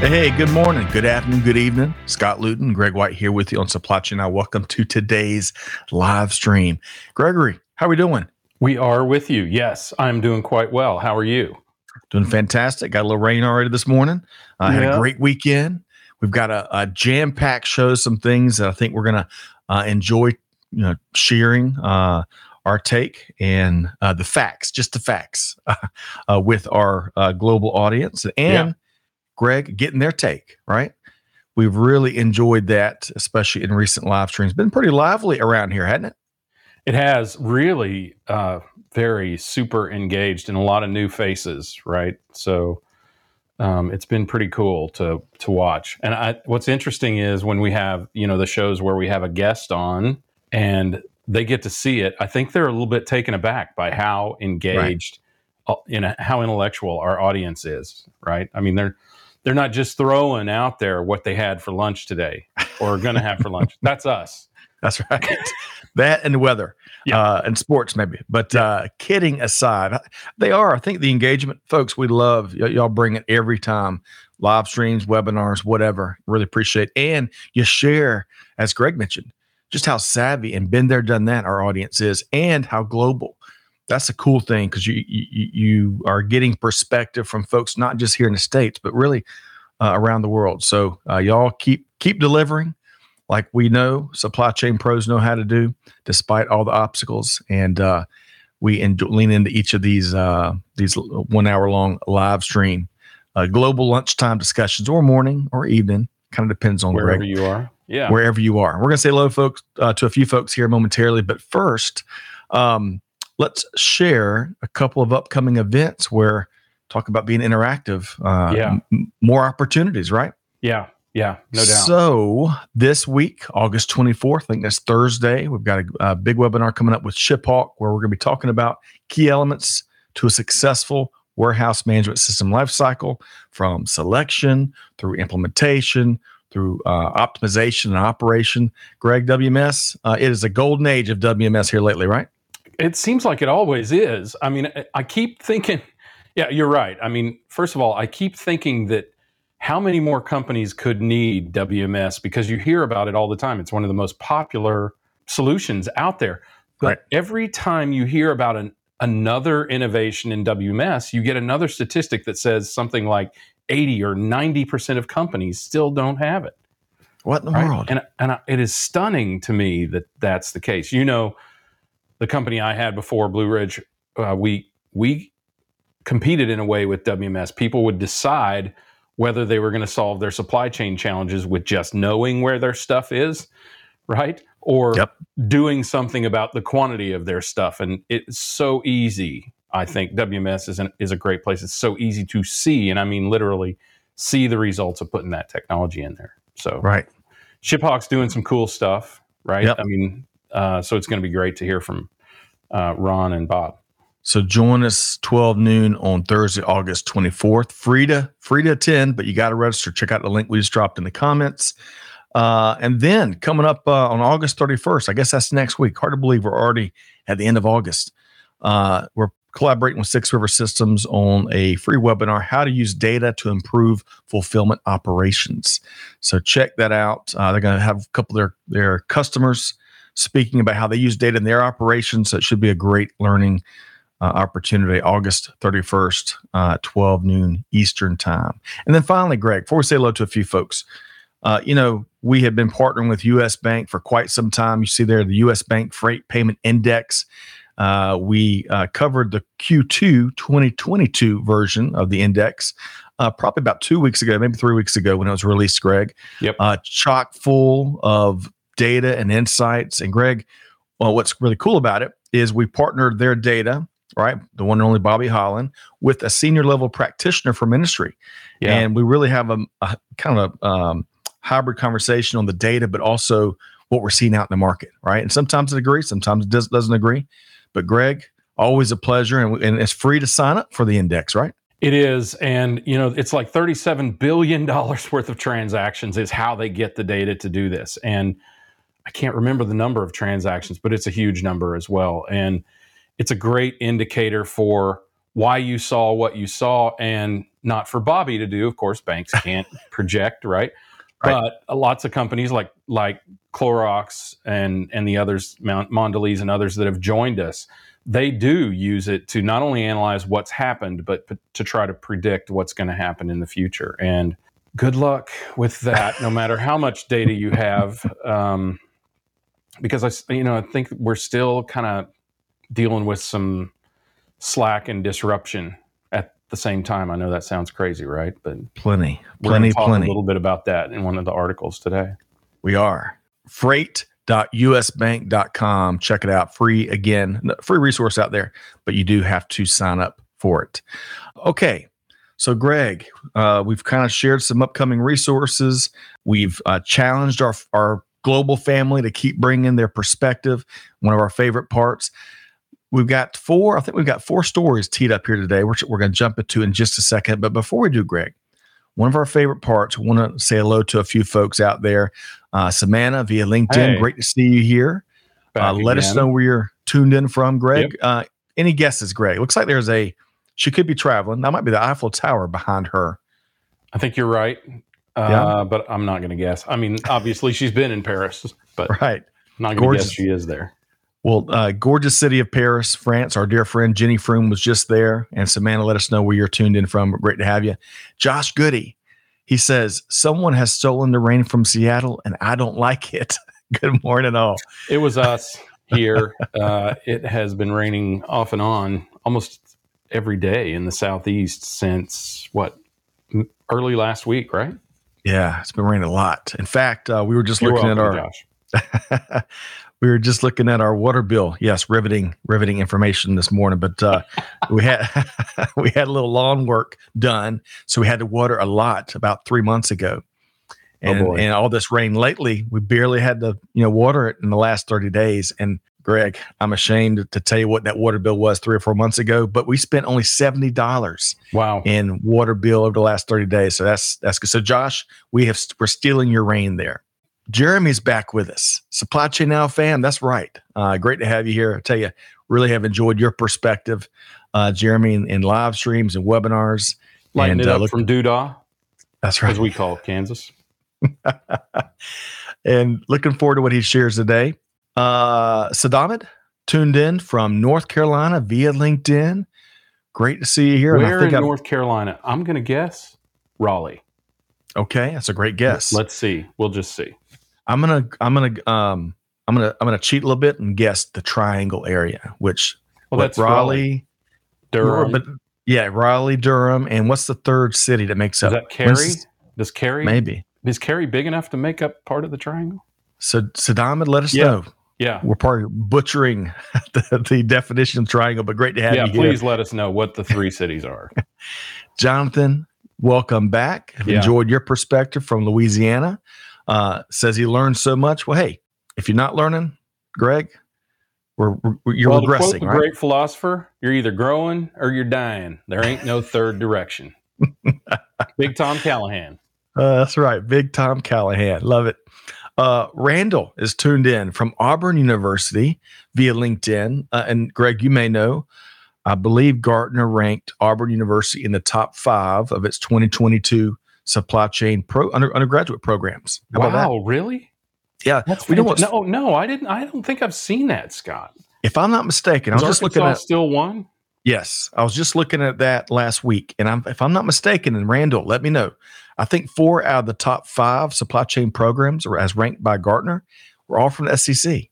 Hey, good morning, good afternoon, good evening. Scott Luton, Greg White here with you on Supply Chain Now. Welcome to today's live stream. Gregory, how are we doing? We are with you. Yes, I'm doing quite well. How are you? Doing fantastic. Got a little rain already this morning. I uh, yeah. had a great weekend. We've got a, a jam packed show, some things that I think we're going to uh, enjoy, you know, sharing uh, our take and uh, the facts, just the facts, uh, with our uh, global audience and. Yeah Greg getting their take, right? We've really enjoyed that, especially in recent live streams. Been pretty lively around here, hasn't it? It has really uh, very super engaged and a lot of new faces, right? So um, it's been pretty cool to to watch. And I, what's interesting is when we have you know the shows where we have a guest on and they get to see it. I think they're a little bit taken aback by how engaged, right. uh, you know, how intellectual our audience is. Right? I mean, they're they're not just throwing out there what they had for lunch today or going to have for lunch. That's us. That's right. that and the weather yeah. uh, and sports, maybe. But yeah. uh, kidding aside, they are. I think the engagement, folks, we love. Y- y'all bring it every time. Live streams, webinars, whatever. Really appreciate. It. And you share, as Greg mentioned, just how savvy and been there, done that our audience is, and how global that's a cool thing because you, you, you are getting perspective from folks not just here in the states but really uh, around the world. So uh, y'all keep keep delivering. Like we know supply chain pros know how to do despite all the obstacles. And uh, we in, lean into each of these uh, these one hour long live stream uh, global lunchtime discussions or morning or evening kind of depends on wherever Greg, you are. Yeah. wherever you are. We're going to say hello folks uh, to a few folks here momentarily but first um, let's share a couple of upcoming events where talk about being interactive. Uh, yeah. M- more opportunities, right? Yeah. Yeah. No doubt. So this week, August 24th, I think that's Thursday, we've got a, a big webinar coming up with ShipHawk where we're going to be talking about key elements to a successful warehouse management system lifecycle from selection through implementation through uh, optimization and operation. Greg, WMS, uh, it is a golden age of WMS here lately, right? It seems like it always is. I mean, I keep thinking, yeah, you're right. I mean, first of all, I keep thinking that how many more companies could need WMS because you hear about it all the time. It's one of the most popular solutions out there. But right. every time you hear about an, another innovation in WMS, you get another statistic that says something like 80 or 90% of companies still don't have it. What in the right? world? And, and it is stunning to me that that's the case. You know, the company I had before, Blue Ridge, uh, we we competed in a way with WMS. People would decide whether they were going to solve their supply chain challenges with just knowing where their stuff is, right? Or yep. doing something about the quantity of their stuff. And it's so easy. I think WMS is, an, is a great place. It's so easy to see, and I mean literally see the results of putting that technology in there. So, right, ShipHawk's doing some cool stuff, right? Yep. I mean, uh, so it's going to be great to hear from uh, Ron and Bob. So join us 12 noon on Thursday, August 24th. Free to free to attend, but you got to register. Check out the link we just dropped in the comments. Uh, and then coming up uh, on August 31st, I guess that's next week. Hard to believe we're already at the end of August. Uh, we're collaborating with Six River Systems on a free webinar, How to Use Data to Improve Fulfillment Operations. So check that out. Uh, they're going to have a couple of their, their customers speaking about how they use data in their operations. So it should be a great learning uh, opportunity, August 31st, uh, 12 noon Eastern time. And then finally, Greg, before we say hello to a few folks, uh, you know, we have been partnering with US Bank for quite some time. You see there the US Bank Freight Payment Index. Uh, we uh, covered the Q2 2022 version of the index uh, probably about two weeks ago, maybe three weeks ago when it was released, Greg. Yep. Uh, chock full of data and insights. And Greg, well, what's really cool about it is we partnered their data, right? The one and only Bobby Holland, with a senior level practitioner for ministry. Yeah. And we really have a, a kind of a um, hybrid conversation on the data, but also what we're seeing out in the market, right? And sometimes it agrees, sometimes it does, doesn't agree. But Greg, always a pleasure, and, and it's free to sign up for the index, right? It is, and you know, it's like thirty-seven billion dollars worth of transactions is how they get the data to do this, and I can't remember the number of transactions, but it's a huge number as well, and it's a great indicator for why you saw what you saw, and not for Bobby to do. Of course, banks can't project, right? right? But lots of companies like like Clorox and and the others, Mondelez and others that have joined us they do use it to not only analyze what's happened, but p- to try to predict what's going to happen in the future. And good luck with that, no matter how much data you have. Um, because I, you know, I think we're still kind of dealing with some slack and disruption at the same time. I know that sounds crazy, right? But plenty, plenty, plenty. A little bit about that in one of the articles today. We are freight.usbank.com. Check it out. Free again, free resource out there, but you do have to sign up for it. Okay. So, Greg, uh, we've kind of shared some upcoming resources. We've uh, challenged our, our global family to keep bringing their perspective, one of our favorite parts. We've got four, I think we've got four stories teed up here today, which we're going to jump into in just a second. But before we do, Greg, one of our favorite parts, we want to say hello to a few folks out there uh, Savannah via LinkedIn, hey. great to see you here. Uh, let us know where you're tuned in from, Greg. Yep. Uh, any guesses, Greg? Looks like there's a, she could be traveling. That might be the Eiffel Tower behind her. I think you're right. Uh, yeah. But I'm not going to guess. I mean, obviously she's been in Paris, but right. not going to guess she is there. Well, uh, gorgeous city of Paris, France. Our dear friend Jenny Froome was just there, and Samantha, let us know where you're tuned in from. Great to have you, Josh Goody. He says, Someone has stolen the rain from Seattle and I don't like it. Good morning, all. It was us here. uh, it has been raining off and on almost every day in the Southeast since what, early last week, right? Yeah, it's been raining a lot. In fact, uh, we were just You're looking welcome, at our we were just looking at our water bill. Yes, riveting, riveting information this morning. But uh, we had we had a little lawn work done, so we had to water a lot about three months ago. Oh, and oh and all this rain lately, we barely had to you know water it in the last thirty days. And Greg, I'm ashamed to tell you what that water bill was three or four months ago, but we spent only seventy dollars. Wow! In water bill over the last thirty days. So that's that's good. So Josh, we have we're stealing your rain there. Jeremy's back with us. Supply Chain Now fam, that's right. Uh, great to have you here. I tell you, really have enjoyed your perspective, uh, Jeremy, in, in, live streams and webinars. And, it uh, look, from Doodah. That's right. As we call it, Kansas. and looking forward to what he shares today. Uh, tuned in from North Carolina via LinkedIn. Great to see you here. Where in I'm, North Carolina? I'm going to guess Raleigh. Okay, that's a great guess. Let's see. We'll just see. I'm gonna I'm gonna um I'm gonna I'm gonna cheat a little bit and guess the Triangle area, which well that's Raleigh, Durham, but yeah, Raleigh, Durham, and what's the third city that makes Is up? that Cary? Does Cary maybe is Cary big enough to make up part of the Triangle? So Saddam, let us yeah. know. Yeah, we're probably butchering the, the definition of triangle, but great to have yeah, you. Yeah, please let us know what the three cities are. Jonathan, welcome back. Yeah. enjoyed your perspective from Louisiana uh, says he learned so much. Well, hey, if you're not learning, Greg, we're, we're you're well, regressing. To quote the right? great philosopher, you're either growing or you're dying. There ain't no third direction. Big Tom Callahan. Uh, that's right, Big Tom Callahan. Love it. Uh, Randall is tuned in from Auburn University via LinkedIn. Uh, and Greg, you may know, I believe Gartner ranked Auburn University in the top five of its 2022 supply chain pro under, undergraduate programs. How wow, really? Yeah, That's we don't. No, no, I didn't. I don't think I've seen that, Scott. If I'm not mistaken, Is I was Arkansas just looking at still one. Yes, I was just looking at that last week, and I'm, if I'm not mistaken, and Randall, let me know. I think four out of the top five supply chain programs, or as ranked by Gartner, were all from the SEC,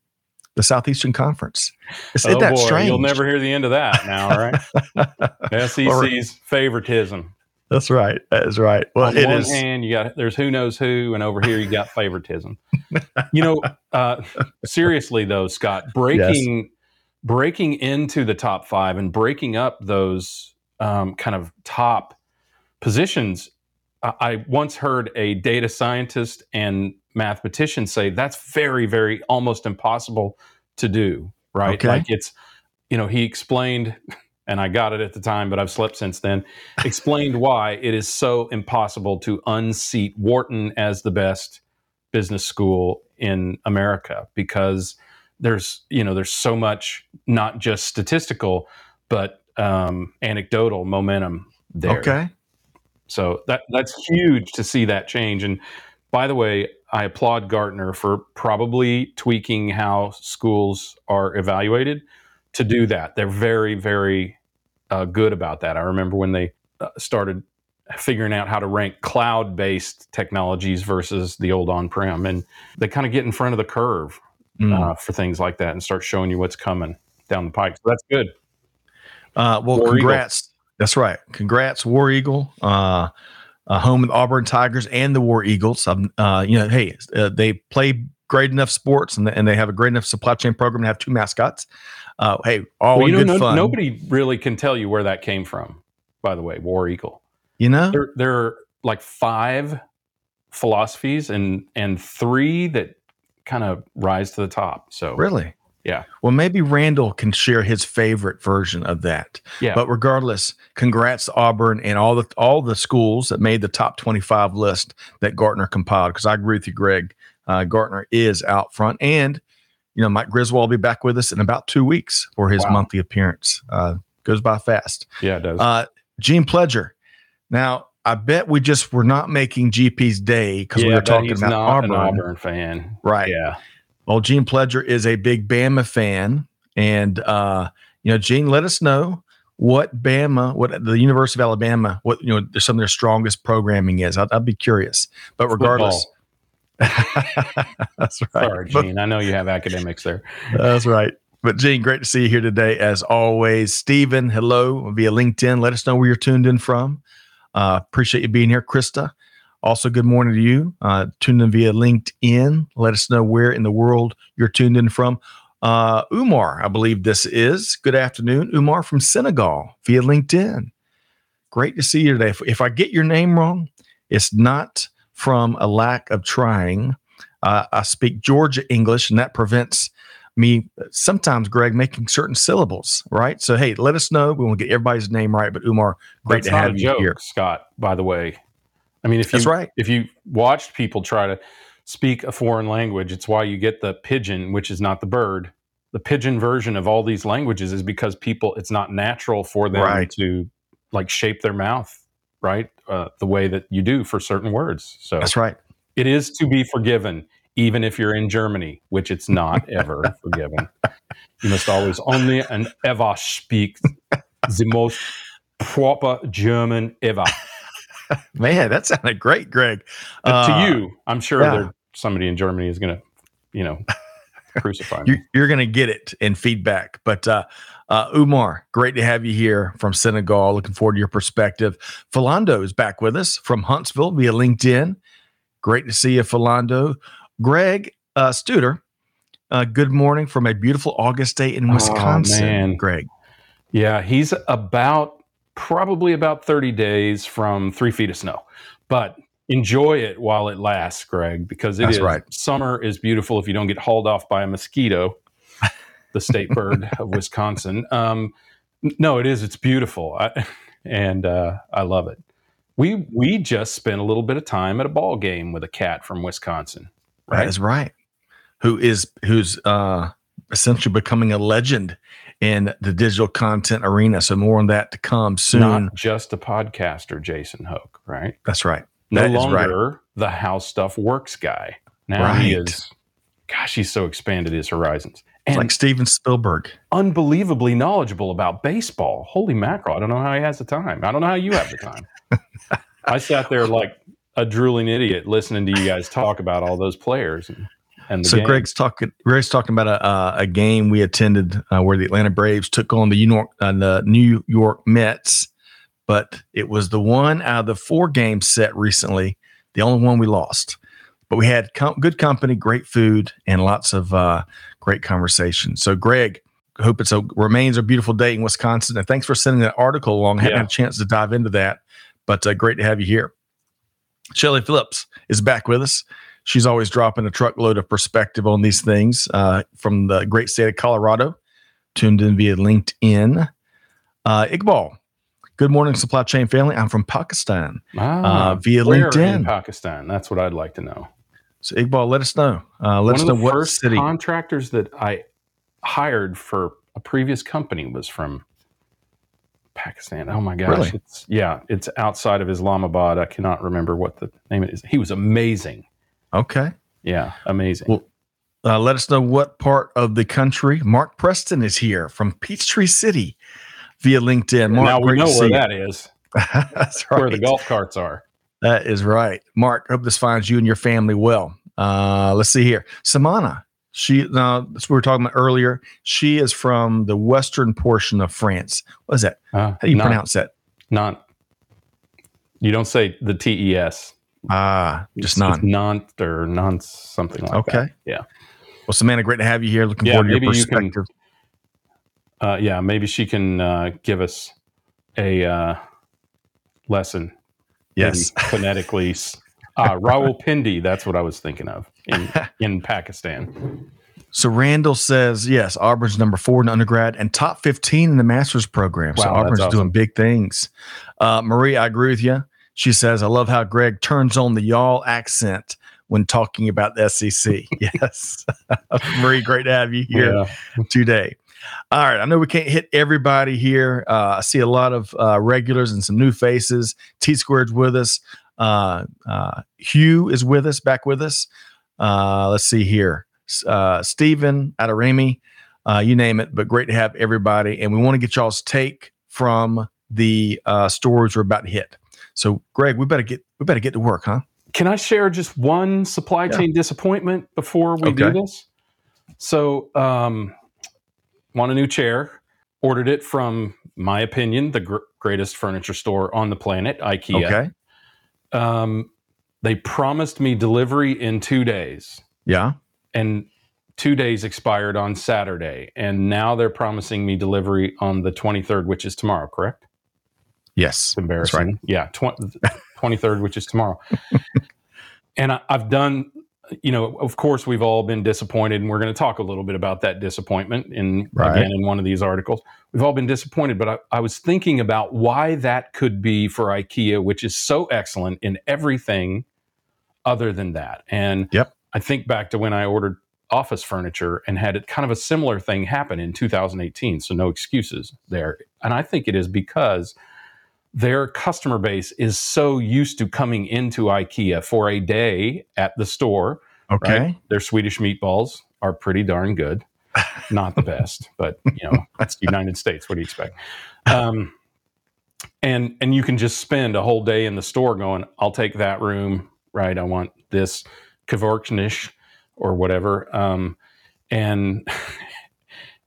the Southeastern Conference. Isn't oh that boy, strange? You'll never hear the end of that now, right? SEC's favoritism. That's right. That is right. Well, on it one is. hand, you got there's who knows who, and over here you got favoritism. you know, uh, seriously though, Scott, breaking yes. breaking into the top five and breaking up those um, kind of top positions. I once heard a data scientist and mathematician say that's very, very almost impossible to do. Right? Okay. Like it's, you know, he explained, and I got it at the time, but I've slept since then. Explained why it is so impossible to unseat Wharton as the best business school in America because there's you know there's so much not just statistical but um, anecdotal momentum there. Okay. So that that's huge to see that change. And by the way, I applaud Gartner for probably tweaking how schools are evaluated to do that. They're very very uh, good about that. I remember when they uh, started figuring out how to rank cloud-based technologies versus the old on-prem, and they kind of get in front of the curve Mm. uh, for things like that and start showing you what's coming down the pike. So that's good. Uh, well, War congrats. That's right. Congrats, War Eagle. Uh, uh, home of the Auburn Tigers and the War Eagles. Um, uh, you know, hey, uh, they play great enough sports and, and they have a great enough supply chain program to have two mascots. Uh, hey, all Well, you know, good no- fun. nobody really can tell you where that came from. By the way, War Eagle. you know, There, there are like five philosophies and and three that kind of rise to the top. So really. Yeah. Well, maybe Randall can share his favorite version of that. yeah, But regardless, congrats to Auburn and all the all the schools that made the top 25 list that Gartner compiled. Because I agree with you, Greg. Uh, Gartner is out front, and you know Mike Griswold will be back with us in about two weeks for his Wow. monthly appearance. Uh, goes by fast. yeah, it does. Uh, Gene Pledger. Now, I bet we just were not making GP's day because we were talking about not Auburn, an Auburn fan. right? Yeah, Well, Gene Pledger is a big Bama fan, and uh, you know, Gene, let us know what Bama, what the University of Alabama, what you know, some of their strongest programming is. I'd, I'd be curious. But regardless, that's right. Sorry, Gene. I know you have academics there. that's right. But Gene, great to see you here today, as always. Stephen, hello via LinkedIn. Let us know where you're tuned in from. Uh, appreciate you being here, Krista. Also, good morning to you. Uh, tuned in via LinkedIn. Let us know where in the world you're tuned in from. Uh, Umar, I believe this is. Good afternoon, Umar from Senegal via LinkedIn. Great to see you today. If, if I get your name wrong, it's not from a lack of trying. Uh, I speak Georgia English, and that prevents me sometimes, Greg, making certain syllables, right? So, hey, let us know. We want to get everybody's name right. But Umar, great That's to not have a you joke, here. Scott. By the way, I mean if you right. if you watched people try to speak a foreign language, it's why you get the pidgin, which is not the bird. The pidgin version of all these languages is because people it's not natural for them Right. to like shape their mouth, right? Uh, the way that you do for certain words. So That's right. it is to be forgiven, even if you're in Germany, which it's not ever forgiven. You must always only and ever speak the most proper German ever. Man, that sounded great, Greg. Uh, to you, I'm sure yeah. there somebody in Germany is going to, you know, crucify me. you're, you're going to get it in feedback. But uh, uh, Umar, great to have you here from Senegal. Looking forward to your perspective. Philando is back with us from Huntsville via LinkedIn. Great to see you, Philando. Greg uh, Studer, uh, good morning from a beautiful August day in Oh, Wisconsin. man. Greg, Yeah, he's about probably about 30 days from three feet of snow, but enjoy it while it lasts, Greg, because it is right. summer is beautiful if you don't get hauled off by a mosquito, the state bird of Wisconsin. Um, no, it is. It's beautiful, I, and uh, I love it. We we just spent a little bit of time at a ball game with a cat from Wisconsin. that Right? is right. Who is who's uh, essentially becoming a legend in the digital content arena? So more on that to come soon. Not just a podcaster, Jason Hoke, right? That's right. no That is right. longer the how stuff works guy. Now he is, gosh, he's so expanded his horizons It's and like Steven Spielberg. unbelievably knowledgeable about baseball. Holy mackerel! I don't know how he has the time. I don't know how you have the time. I sat there like a drooling idiot listening to you guys talk about all those players and, So game. Greg's talking. Greg's talking about a uh, a game we attended uh, where the Atlanta Braves took on the New York uh, the New York Mets, but it was the one out of the four games set recently, the only one we lost. But we had com- good company, great food, and lots of uh, great conversation. So Greg, hope it's a remains a beautiful day in Wisconsin, and thanks for sending that article along. I haven't Yeah. had a chance to dive into that, but uh, great to have you here. Shelly Phillips is back with us. She's always dropping a truckload of perspective on these things uh, from the great state of Colorado, tuned in via LinkedIn. Uh, Iqbal, good morning, supply chain family. I'm from Pakistan Ah, uh, via LinkedIn. Pakistan. That's what I'd like to know. So, Iqbal, let us know. Uh, let One us know the what first city. contractors that I hired for a previous company was from Pakistan. Oh my gosh. Really? It's yeah, it's outside of Islamabad. I cannot remember what the name is. He was amazing. Okay. Yeah, amazing. Well, Uh, let us know what part of the country. Mark Preston is here from Peachtree City via LinkedIn. Mark, now we know where that is, That's right. where the golf carts are. That is right. Mark, hope this finds you and your family well. Uh, let's see here. Samana, she, uh, that's what we were talking about earlier. She is from the western portion of France. What is that? Uh, How do you pronounce that? Not. You don't say the T Ah, just It's non. Or non something like Okay. that. Okay. Yeah. Well, Samantha, great to have you here. Looking Yeah, forward to your maybe you can- perspective. Uh, yeah, maybe she can uh, give us a uh, lesson. yes. phonetically. Uh, Rawalpindi, that's what I was thinking of in, in Pakistan. So Randall says, yes, Auburn's number four in undergrad and top 15 in the master's program. so Wow, that's Auburn's awesome. doing big things. Uh, Marie, I agree with you. She says, I love how Greg turns on the y'all accent when talking about the SEC. yes. Marie, great to have you here Yeah. today. All right. I know we can't hit everybody here. Uh, I see a lot of uh, regulars and some new faces. T Squared's with us. Uh, uh, Hugh is with us, back with us. Uh, let's see here. Uh, Stephen Adarami, uh, you name it, but great to have everybody. And we want to get y'all's take from the uh, stories we're about to hit. So, Greg, we better get we better get to work, huh? Can I share just one supply Yeah. chain disappointment before we do this? So, um, want a new chair. Ordered it from, my opinion, the gr- greatest furniture store on the planet, IKEA. Okay. Um, they promised me delivery in two days. Yeah. and two days expired on Saturday, and now they're promising me delivery on the 23rd, which is tomorrow. Correct? Yes. It's embarrassing. Yeah, tw- 23rd, which is tomorrow. and I, I've done. You know, of course, we've all been disappointed, and we're going to talk a little bit about that disappointment in Right. again in one of these articles. We've all been disappointed, but I, I was thinking about why that could be for IKEA, which is so excellent in everything other than that. And Yep. I think back to when I ordered office furniture and had it kind of a similar thing happen in 2018. So no excuses there. And I think it is because their customer base is so used to coming into IKEA for a day at the store. Okay. Right? Their Swedish meatballs are pretty darn good. Not the best, but you know, it's the United States. What do you expect? Um, and and you can just spend a whole day in the store going, I'll take that room, right? I want this Kavorknish or whatever. Um, and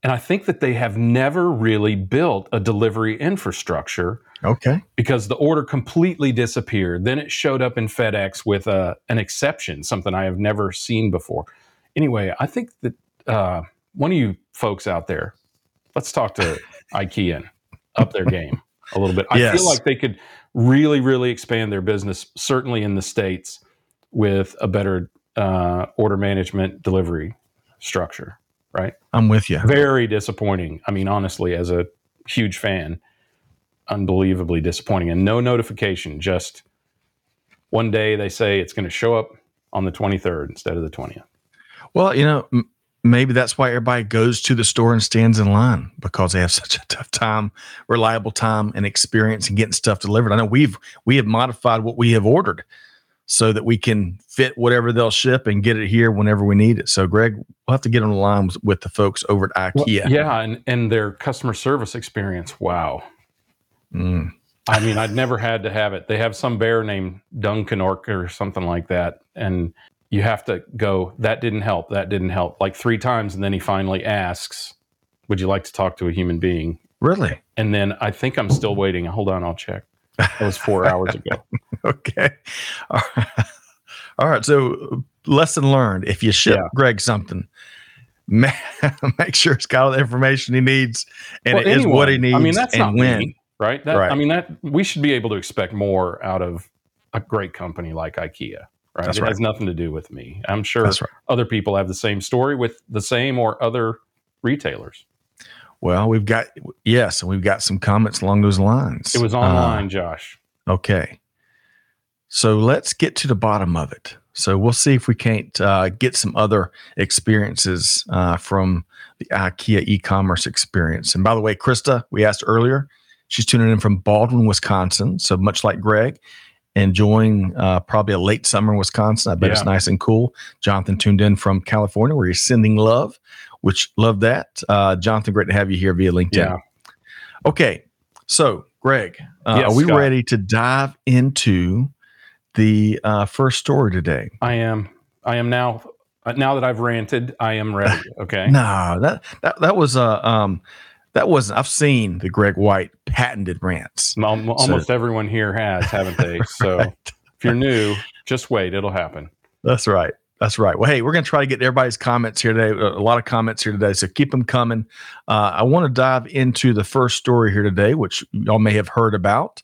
and I think that they have never really built a delivery infrastructure Okay. because the order completely disappeared. Then it showed up in FedEx with a, an exception, something I have never seen before. Anyway, I think that uh, one of you folks out there, let's talk to IKEA and up their game a little bit. I Yes. feel like they could really, really expand their business, certainly in the States, with a better uh, order management delivery structure, right? I'm with you. very disappointing. I mean, honestly, as a huge fan, unbelievably disappointing. And no notification, just one day they say it's going to show up on the 23rd instead of the 20th. Well, you know, m- maybe that's why everybody goes to the store and stands in line because they have such a tough time, reliable time, and experience in getting stuff delivered. I know we've we have modified what we have ordered so that we can fit whatever they'll ship and get it here whenever we need it. So, Greg, we'll have to get on the line with, with the folks over at Well, IKEA. yeah, and, and their customer service experience. Wow. Mm. I mean, I'd never had to have it. They have some bear named Duncan Ork or something like that. And you have to go, that didn't help. That didn't help like three times. And then he finally asks, Would you like to talk to a human being? Really? And then I think I'm still waiting. Hold on, I'll check. That was four hours ago. Okay. All right. All right. So, lesson learned: if you ship Yeah. Greg something, ma- make sure it's got all the information he needs, and Well, it is what he needs. I mean, that's not when. me, right? That, Right. I mean, that we should be able to expect more out of a great company like IKEA. Right. That's it right. has nothing to do with me. I'm sure right. other people have the same story with the same or other retailers. Well, we've got yes, and we've got some comments along those lines. It was Uh, online, Josh. okay. So let's get to the bottom of it. So we'll see if we can't uh, get some other experiences uh, from the IKEA e-commerce experience. And by the way, Krista, we asked earlier, she's tuning in from Baldwin, Wisconsin. So much like Greg, enjoying uh, probably a late summer in Wisconsin. I bet it's nice and cool. Jonathan tuned in from California, where he's sending love, which love that. Uh, Jonathan, great to have you here via LinkedIn. Yeah. Okay, so Greg, uh, Yes, are we Scott. ready to dive into the uh, first story today? I am. I am now. uh, Now that I've ranted, I am ready. Okay. No, that that that was a. um that wasn't. I've seen the Greg White patented rants. Al- Almost everyone here has, haven't they? So if you're new, just wait. It'll happen. That's right. That's right. Well, hey, we're going to try to get everybody's comments here today. A lot of comments here today, so keep them coming. Uh, I want to dive into the first story here today, which y'all may have heard about.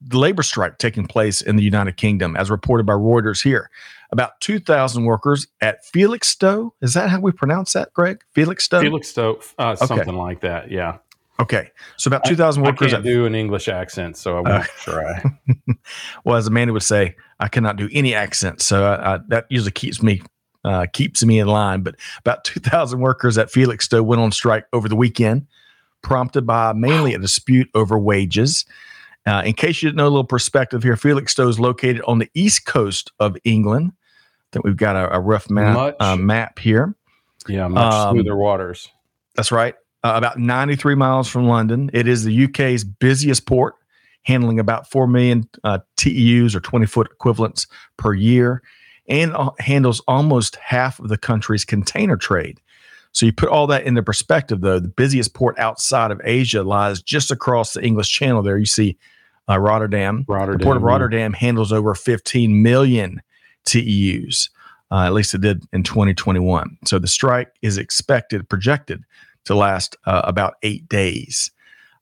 The labor strike taking place in the United Kingdom, as reported by Reuters here. About 2,000 workers at Felixstowe. Is that how we pronounce that, Greg? Felixstowe? Felixstowe, uh, something like that. Yeah. okay. So about 2,000 I workers can't at do an English accent, so I won't Uh, try. well, as Amanda would say, I cannot do any accent, so I, I, that usually keeps me uh, keeps me in line. But about two thousand workers at Felixstowe went on strike over the weekend, prompted by mainly a dispute over wages. Uh, in case you didn't know, a little perspective here: Felixstowe is located on the east coast of England. I think we've got a, a rough map Much- uh, map here. Yeah, much Um, smoother waters. That's right. Uh, about 93 miles from London. It is the UK's busiest port, handling about 4 million uh, TEUs or 20 foot equivalents per year, and uh, handles almost half of the country's container trade. So you put all that into perspective, though, the busiest port outside of Asia lies just across the English Channel. There you see uh, Rotterdam. Rotterdam. The port of yeah. Rotterdam handles over 15 million TEUs. Uh, at least it did in 2021. So the strike is expected, projected to last uh, about eight days.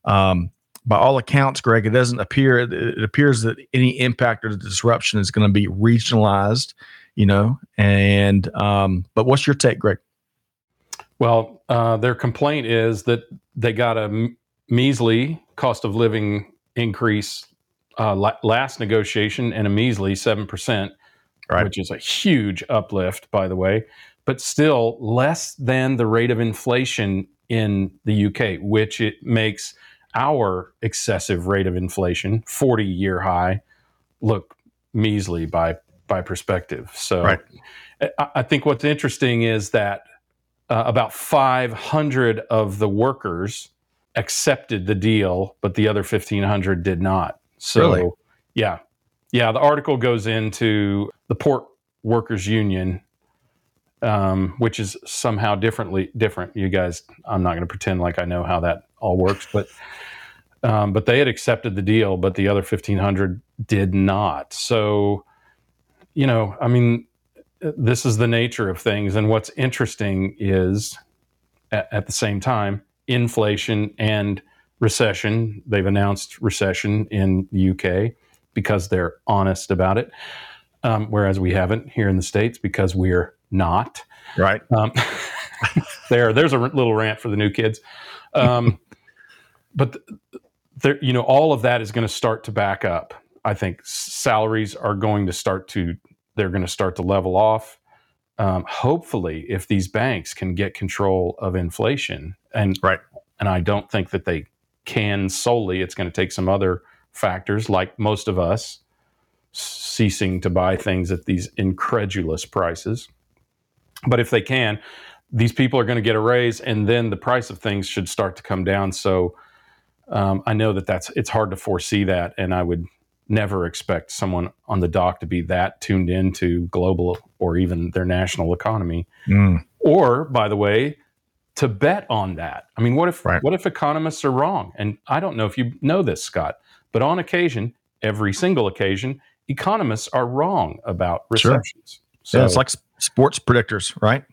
Um, by all accounts, Greg, it doesn't appear. It appears that any impact or disruption is going to be regionalized. You know, and um, but what's your take, Greg? Well, uh, their complaint is that they got a measly cost of living increase uh, la- last negotiation and a measly 7%, Right. which is a huge uplift, by the way, but still less than the rate of inflation in the UK, which it makes our excessive rate of inflation, 40 year high, look measly by by perspective. So Right. I, I think what's interesting is that uh, about 500 of the workers accepted the deal, but the other 1,500 did not. So, Really? yeah. Yeah. The article goes into the Port Workers Union, um, which is somehow differently different. You guys, I'm not going to pretend like I know how that all works, but. Um, but they had accepted the deal, but the other 1,500 did not. So, you know, I mean, this is the nature of things. And what's interesting is at, at the same time, inflation and recession. They've announced recession in the UK because they're honest about it, um, whereas we haven't here in the States because we're not. Right. Um, there, there's a r- little rant for the new kids. Um, but th- there, you know, all of that is going to start to back up. I think salaries are going to start to they're going to start to level off. Um, hopefully, if these banks can get control of inflation, and Right. and I don't think that they can solely. It's going to take some other factors, like most of us ceasing to buy things at these incredulous prices. But if they can, these people are going to get a raise, and then the price of things should start to come down. So um, I know that that's it's hard to foresee that, and I would never expect someone on the dock to be that tuned into global or even their national economy. Mm, Or, by the way, to bet on that. I mean, what if Right. what if economists are wrong? And I don't know if you know this, Scott, but on occasion, every single occasion, economists are wrong about Sure. recessions. So yeah, it's like sports predictors, right?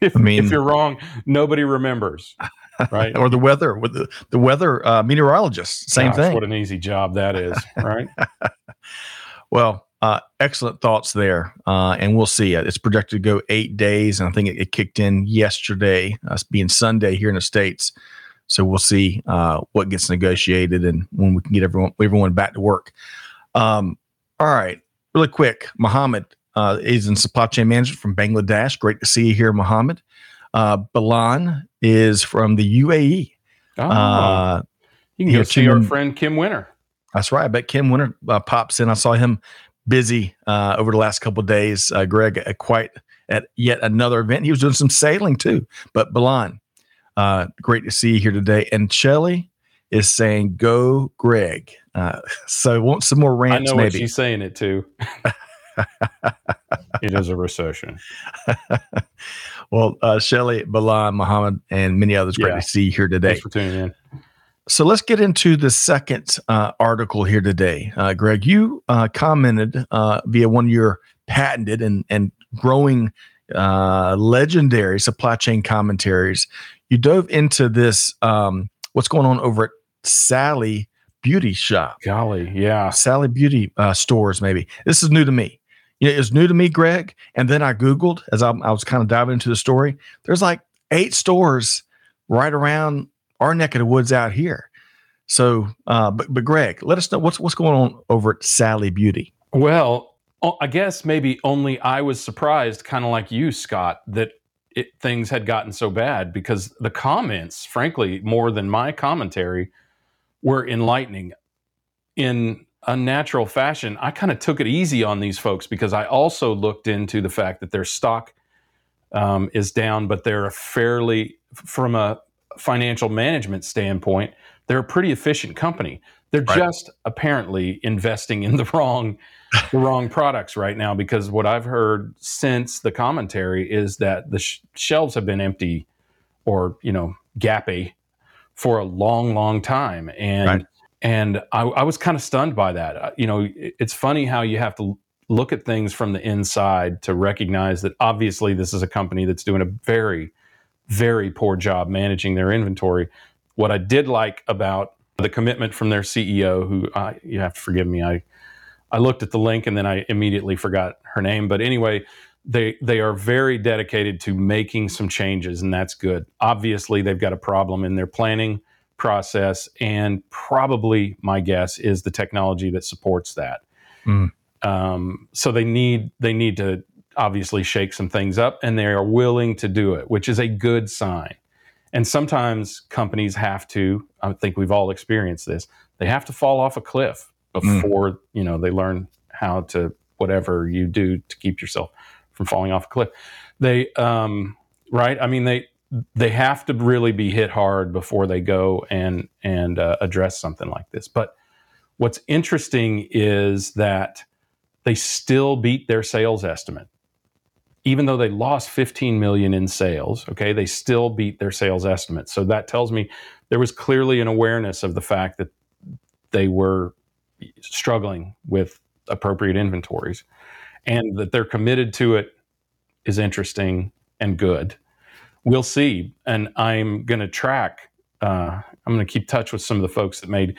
if, I mean- if you're wrong, nobody remembers. Right? or the weather with the, the weather uh, meteorologist. Same Gosh, thing. What an easy job that is, right? Well, uh, excellent thoughts there, uh, and we'll see. It's projected to go eight days, and I think it, it kicked in yesterday, uh, being Sunday here in the states. So we'll see uh, what gets negotiated and when we can get everyone everyone back to work. Um, all right, really quick, Mohammed uh, is in supply chain management from Bangladesh. Great to see you here, Mohammed. Uh, Balan is from the UAE. Oh, Uh, you can go see our friend Kim Winter. That's right. I bet Kim Winter uh, pops in. I saw him busy uh, over the last couple of days. Uh, Greg, uh, quite at yet another event. He was doing some sailing too. But Balan, uh, great to see you here today. And Shelly is saying, "Go, Greg." Uh, so want some more rants? I know what she's saying it too. it is a recession. well, uh, Shelly, Balan, Muhammad, and many others. Great Yeah. to see you here today. Thanks for tuning in. So let's get into the second uh, article here today. Uh, Greg, you uh, commented uh, via one of your patented and, and growing uh, legendary supply chain commentaries. You dove into this, um, what's going on over at Sally Beauty Shop, Golly, yeah. Sally Beauty uh, stores, maybe. This is new to me. You know, it's new to me, Greg. And then I Googled as I, I was kind of diving into the story. There's like eight stores right around our neck of the woods out here. So, uh, but but Greg, let us know what's what's going on over at Sally Beauty. Well, I guess maybe only I was surprised, kind of like you, Scott, that it, things had gotten so bad because the comments, frankly, more than my commentary, were enlightening in unnatural fashion. I kind of took it easy on these folks because I also looked into the fact that their stock um, is down, but they're a fairly, from a financial management standpoint, they're a pretty efficient company. They're Right. just apparently investing in the wrong the wrong products right now because what I've heard since the commentary is that the sh- shelves have been empty or you know gappy for a long, long time, and Right. And I, I was kind of stunned by that. Uh, You know, it's funny how you have to look at things from the inside to recognize that obviously this is a company that's doing a very, very poor job managing their inventory. What I did like about the commitment from their CEO, who uh, you have to forgive me, I I looked at the link and then I immediately forgot her name. But anyway, they they are very dedicated to making some changes, and that's good. Obviously, they've got a problem in their planning process, and probably my guess is the technology that supports that. Mm. Um, so they need they need to obviously shake some things up, and they are willing to do it, which is a good sign. And sometimes companies have to. I think we've all experienced this. They have to fall off a cliff before you know they learn how to whatever you do to keep yourself from falling off a cliff. They um, right. I mean they they have to really be hit hard before they go and and uh, address something like this. But what's interesting is that they still beat their sales estimate. Even though they lost 15 million in sales okay they still beat their sales estimate. So that tells me there was clearly an awareness of the fact that they were struggling with appropriate inventories and that they're committed to it is interesting and good we'll see and i'm going to track uh, i'm going to keep touch with some of the folks that made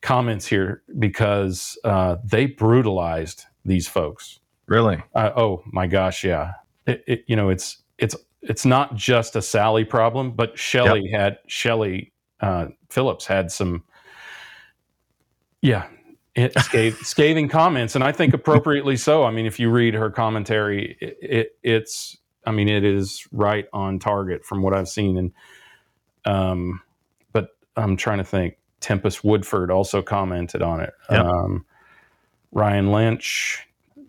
comments here because uh, they brutalized these folks Really? uh, oh my gosh, yeah. It, it, you know, it's it's it's not just a Sally problem, but Shelley had Shelley uh, Phillips had some, yeah, it, scath, scathing comments, and I think appropriately so. I mean, if you read her commentary, it it's I mean, it is right on target from what I've seen, and um, but I'm trying to think. Tempest Woodford also commented on it. Yep. Um, Ryan Lynch,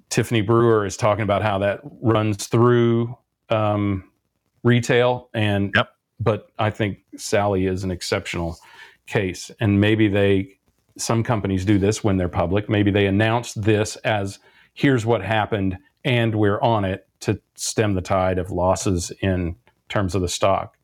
Tiffany Brewer is talking about how that runs through um, retail, and Yep. but I think Sally is an exceptional case, and maybe they some companies do this when they're public. Maybe they announce this as here's what happened, and we're on it to stem the tide of losses in terms of the stock.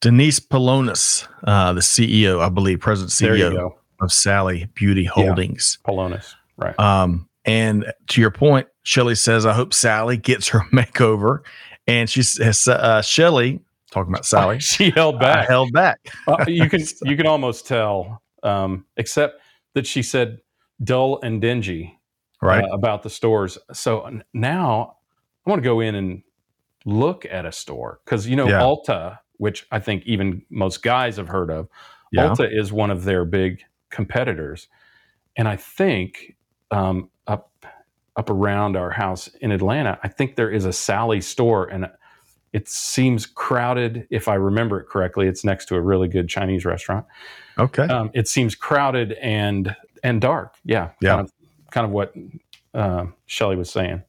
Denise Paulonis, uh, the CEO, I believe, president CEO of Sally Beauty Holdings. Paulonis, right? Um, and to your point, Shelly says, I hope Sally gets her makeover. And she says, uh, Shelly, talking about Sally, she held I back. held back. Uh, you can you can almost tell, um, except that she said dull and dingy. right. uh, about the stores. So now I want to go in and look at a store because you know Yeah. Ulta, which I think even most guys have heard of. Yeah. Ulta is one of their big competitors, and I think um, up up around our house in Atlanta, I think there is a Sally store, and it seems crowded. If I remember it correctly, it's next to a really good Chinese restaurant. Okay. Um, it seems crowded and and dark. Yeah, Yeah. Kind of, kind of what uh, Shelly was saying.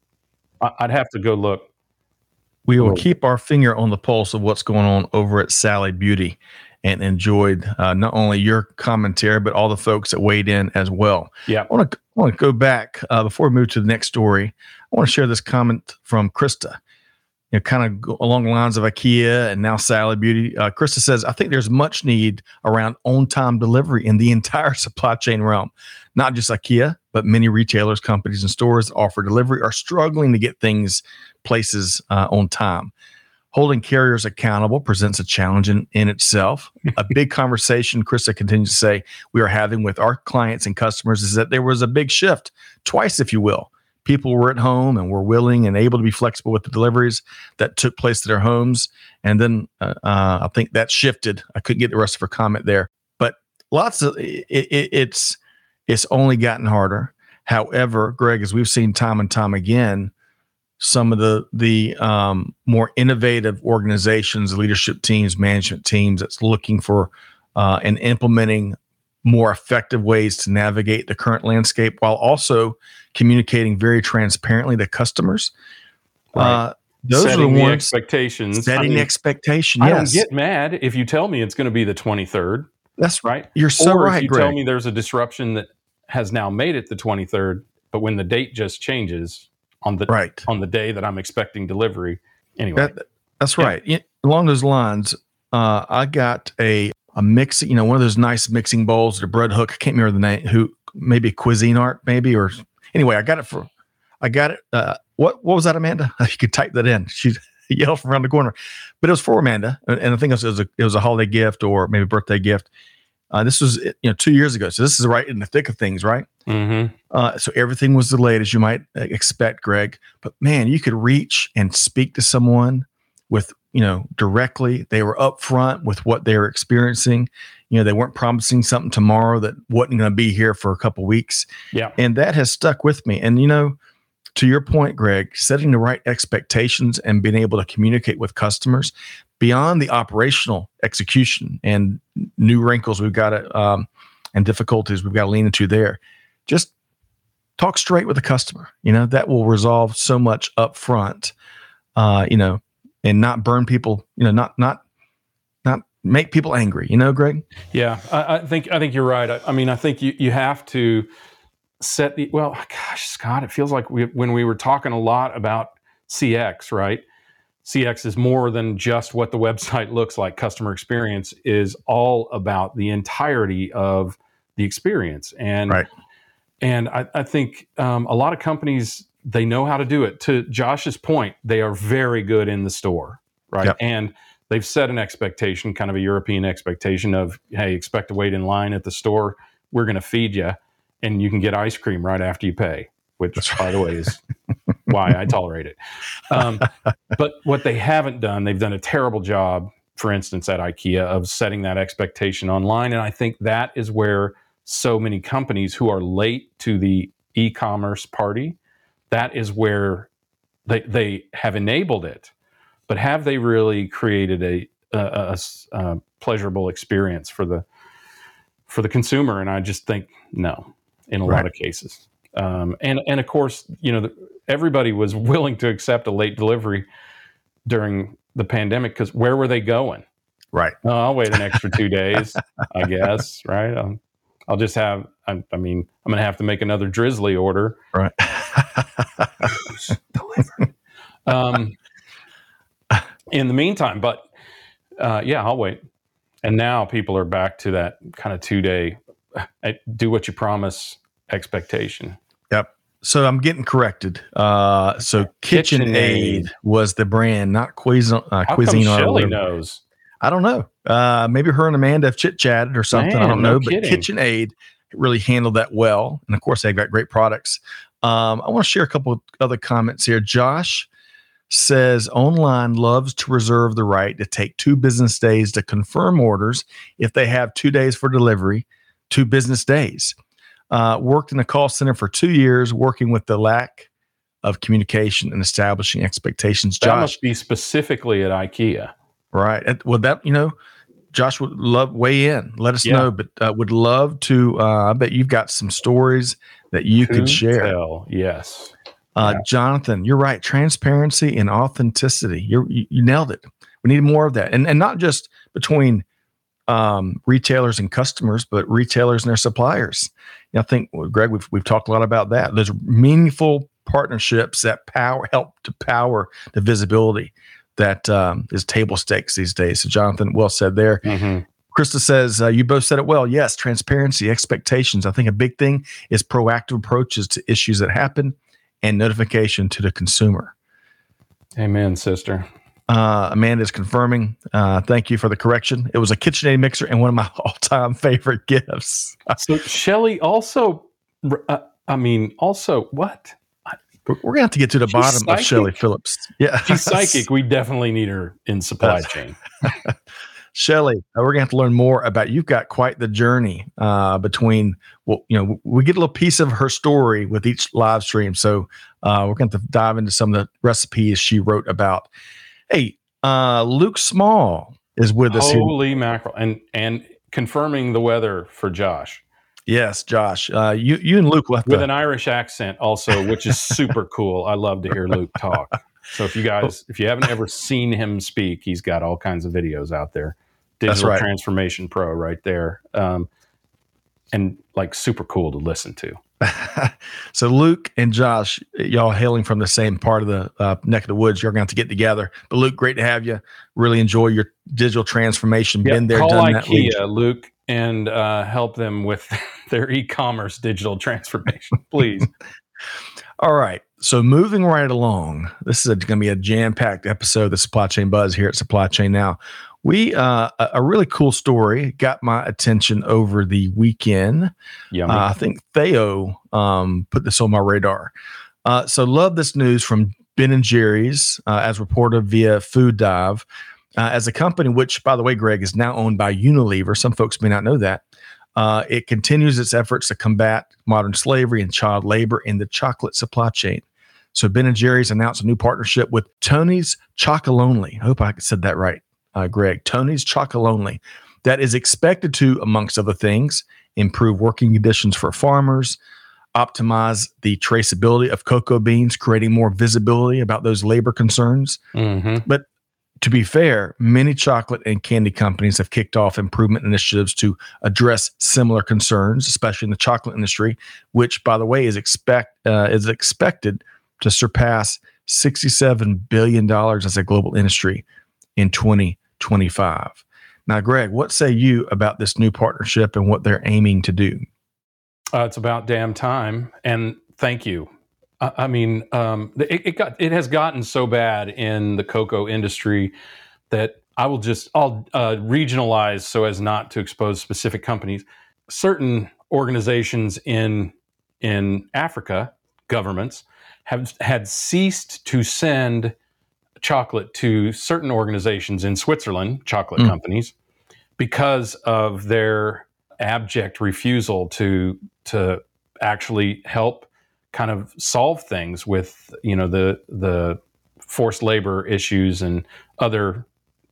I, I'd have to go look. we will keep our finger on the pulse of what's going on over at Sally Beauty and enjoyed uh, not only your commentary, but all the folks that weighed in as well. Yeah. I want to, I want to go back uh, before we move to the next story. I want to share this comment from Krista. You know, kind of along the lines of IKEA and now Sally Beauty. Uh, Krista says, I think there's much need around on time delivery in the entire supply chain realm. Not just IKEA, but many retailers, companies, and stores that offer delivery are struggling to get things places uh, on time. Holding carriers accountable presents a challenge in, in itself. a big conversation, Krista continues to say, we are having with our clients and customers is that there was a big shift, twice, if you will. People were at home and were willing and able to be flexible with the deliveries that took place at their homes. And then uh, uh, I think that shifted. I couldn't get the rest of her comment there, but lots of it, it, it's it's only gotten harder. However, Greg, as we've seen time and time again, some of the the um, more innovative organizations, leadership teams, management teams that's looking for uh, and implementing more effective ways to navigate the current landscape while also communicating very transparently to customers. Right. Uh, those setting are the the ones expectations. setting I mean, expectation. I don't get mad if you tell me it's going to be the 23rd, that's right? You're so or right, if you Greg. tell me there's a disruption that has now made it the 23rd, but when the date just changes on the right. on the day that I'm expecting delivery. Anyway, That, that's right. Yeah, along those lines, uh, I got a a mix, you know, one of those nice mixing bowls, the bread hook. I can't remember the name. Who maybe Cuisinart, maybe or anyway. I got it for. I got it. Uh, what what was that, Amanda? You could type that in. She yelled from around the corner, but it was for Amanda, and I think it was, it was a it was a holiday gift or maybe a birthday gift. Uh, this was you know two years ago, so this is right in the thick of things, right? mhm. Uh, so everything was delayed, as you might uh, expect, Greg. But man, you could reach and speak to someone with, you know, directly. They were upfront with what they were experiencing. You know, they weren't promising something tomorrow that wasn't going to be here for a couple weeks. yeah, And that has stuck with me. And, you know, to your point, Greg, setting the right expectations and being able to communicate with customers beyond the operational execution and new wrinkles we've got to, um, and difficulties we've got to lean into there. Just talk straight with the customer. You know, that will resolve so much up front, uh, you know, and not burn people, you know, not, not, not make people angry, you know, Greg? yeah. I, I think I think you're right. I, I mean, I think you you have to set the well. Gosh, Scott, it feels like we, when we were talking a lot about CX, right? CX is more than just what the website looks like. Customer experience is all about the entirety of the experience, and Right. and I, I think um, a lot of companies they know how to do it. To Josh's point, they are very good in the store, right? Yep. And they've set an expectation, kind of a European expectation of, hey, expect to wait in line at the store. We're going to feed you, and you can get ice cream right after you pay. Which, That's by the way, is why I tolerate it. Um, but what they haven't done, they've done a terrible job, for instance, at IKEA, of setting that expectation online. And I think that is where so many companies who are late to the e-commerce party, that is where they they have enabled it. But have they really created a pleasurable experience for the for the consumer? And I just think no, in a lot of cases. Um, and and of course, you know, the, everybody was willing to accept a late delivery during the pandemic because where were they going? Right. Oh, I'll wait an extra two days, I guess. Right? I'll, I'll just have. I, I mean, I'm going to have to make another Drizzly order. Right. Delivered. Um, in the meantime, but uh, yeah, I'll wait. And now people are back to that kind of two day, do what you promise expectation. Yep. So I'm getting corrected. Uh, so KitchenAid KitchenAid. was the brand, not Cuisine. Uh, How Cuisine come Shelly knows? I don't know. Uh, maybe her and Amanda have chit chatted or something. I don't no know. But kidding. KitchenAid really handled that well, and of course they've got great products. Um, I want to share a couple of other comments here. Josh says online loves to reserve the right to take two business days to confirm orders if they have two days for delivery, two business days. Uh, worked in a call center for two years, working with the lack of communication and establishing expectations. That Josh, must be specifically at IKEA. right? Well, that you know, Josh would love weigh in. Let us Yeah. know, but uh, would love to. Uh, I bet you've got some stories that you could share. tell, Yes. Uh, Yeah. Jonathan, you're right. Transparency and authenticity. You're, you you nailed it. We need more of that, and and not just between um, retailers and customers, but retailers and their suppliers. Know, I think well, Greg, we've we've talked a lot about that. There's meaningful partnerships that power help to power the visibility that um, is table stakes these days. So, Jonathan, well said there. Mhm. Krista says, uh, you both said it well. Yes, transparency, expectations. I think a big thing is proactive approaches to issues that happen and notification to the consumer. Amen, sister. Uh, Amanda is confirming. Uh, thank you for the correction. It was a KitchenAid mixer and one of my all time favorite gifts. So Shelly also, uh, I mean, also what? We're going to have to get to the She's bottom of psychic. Shelly Phillips. Yeah. She's psychic. We definitely need her in supply chain. Shelly, uh, we're going to have to learn more about. You've got quite the journey uh, between. Well, you know, we get a little piece of her story with each live stream, so uh, we're going to dive into some of the recipes she wrote about. Hey, uh, Luke Small is with us here. Holy mackerel! And and confirming the weather for Josh Yes, Josh. Uh, you you and Luke left with an Irish accent, also, which is super cool. I love to hear Luke talk. So if you guys, if you haven't ever seen him speak, he's got all kinds of videos out there. Digital right. Transformation Pro, right there, um, and like super cool to listen to. so Luke and Josh, y'all hailing from the same part of the uh, neck of the woods, you're going to to get together. But Luke, great to have you. Really enjoy your digital transformation. Been there, call done that. IKEA, lead. Luke, and uh, help them with their e-commerce digital transformation, please. All right. So moving right along, this is going to be a jam-packed episode of the Supply Chain Buzz here at Supply Chain Now. We uh, a, a really cool story got my attention over the weekend. Yummy. Uh, I think Theo um, put this on my radar. Uh, so love this news from Ben and Jerry's, uh, as reported via Food Dive, uh, as a company which, by the way, Greg is now owned by Unilever. Some folks may not know that. Uh, it continues its efforts to combat modern slavery and child labor in the chocolate supply chain. So Ben and Jerry's announced a new partnership with Tony's Chocolonely. I hope I said that right, uh, Greg. Tony's Chocolonely that is expected to, amongst other things, improve working conditions for farmers, optimize the traceability of cocoa beans, creating more visibility about those labor concerns. hmm To be fair, many chocolate and candy companies have kicked off improvement initiatives to address similar concerns, especially in the chocolate industry, which, by the way, is expect uh, is expected to surpass sixty-seven billion dollars as a global industry in twenty twenty-five. Now, Greg, what say you about this new partnership and what they're aiming to do? Uh, it's about damn time. And thank you. I, I mean, um, it, it got it has gotten so bad in the cocoa industry that I will just I'll uh, regionalize so as not to expose specific companies. Certain organizations in in Africa, governments have had ceased to send chocolate to certain organizations in Switzerland, chocolate Mm. companies, because of their abject refusal to to actually help kind of solve things with you know the the forced labor issues and other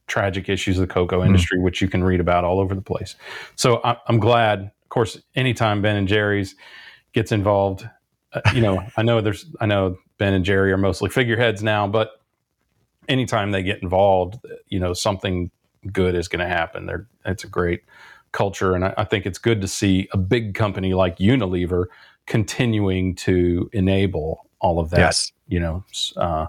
tragic issues of the cocoa Mm. industry, which you can read about all over the place. So I, I'm glad. Of course, anytime Ben and Jerry's gets involved, uh, you know, I know there's, I know Ben and Jerry are mostly figureheads now, but anytime they get involved, you know, something good is going to happen. They're, it's a great culture, and I, I think it's good to see a big company like Unilever continuing to enable all of that. Yes. You know, uh,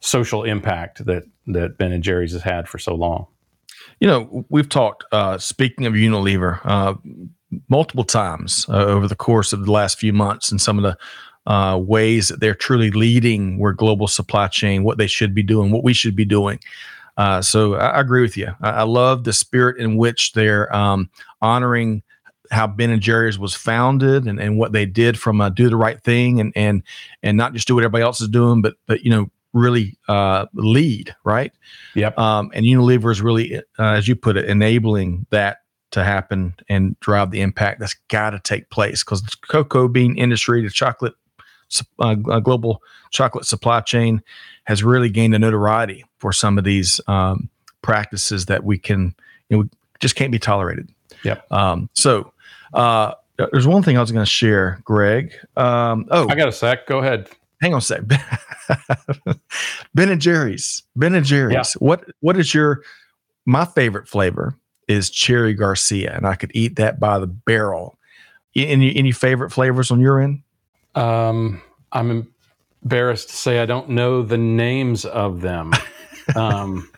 social impact that that Ben and Jerry's has had for so long. You know, we've talked, uh, speaking of Unilever, uh, multiple times uh, over the course of the last few months and some of the uh, ways that they're truly leading where global supply chain, what they should be doing, what we should be doing. Uh, so I, I agree with you. I, I love the spirit in which they're um, honoring how Ben and Jerry's was founded and, and what they did from uh, do the right thing and and and not just do what everybody else is doing, but but you know really uh, lead right. Yep. Um, and Unilever is really, uh, as you put it, enabling that to happen and drive the impact that's got to take place because the cocoa bean industry, the chocolate uh, global chocolate supply chain has really gained a notoriety for some of these um, practices that we can, you know, just can't be tolerated. Yeah. Um, so uh, there's one thing I was going to share, Greg. Um, oh, I got a sec. Go ahead. Hang on a sec. ben and Jerry's. Ben and Jerry's. Yeah. What What is your my favorite flavor is cherry Garcia, and I could eat that by the barrel. Any any favorite flavors on your end? Um, I'm embarrassed to say I don't know the names of them. um,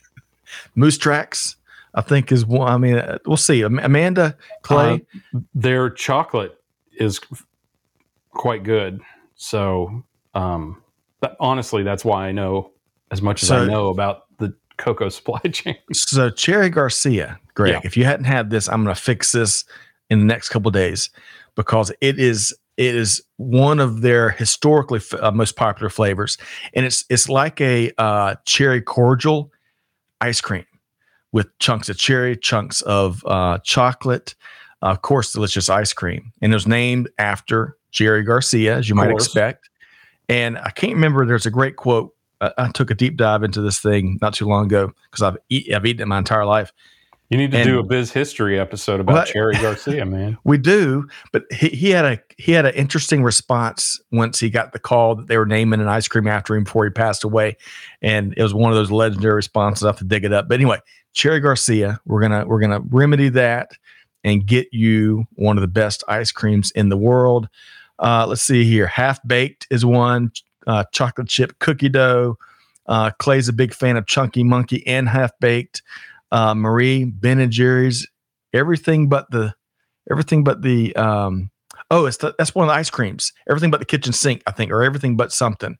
Moose Tracks, I think is one. I mean, uh, we'll see. Amanda Clay. Uh, their chocolate is quite good. So, um, but honestly, that's why I know as much as I know about cocoa supply chain. So Cherry Garcia, Greg, Yeah. if you hadn't had this, I'm going to fix this in the next couple of days because it is it is one of their historically f- uh, most popular flavors, and it's it's like a uh, cherry cordial ice cream with chunks of cherry, chunks of uh, chocolate, uh, of course, delicious ice cream, and it was named after Jerry Garcia, as you might expect. And I can't remember. There's a great quote. I, I took a deep dive into this thing not too long ago because I've eat, I've eaten it my entire life. You need to And- do a biz history episode about Well, Cherry Garcia, man. We do, but he, he had a he had an interesting response once he got the call that they were naming an ice cream after him before he passed away, and it was one of those legendary responses. I have to dig it up, but anyway, Cherry Garcia, we're gonna we're gonna remedy that and get you one of the best ice creams in the world. Uh, let's see here, half baked is one, uh, chocolate chip cookie dough. Uh, Clay's a big fan of Chunky Monkey and half baked. Uh, Marie, Ben and Jerry's, everything but the everything but the um oh it's the, that's one of the ice creams everything but the kitchen sink i think or everything but something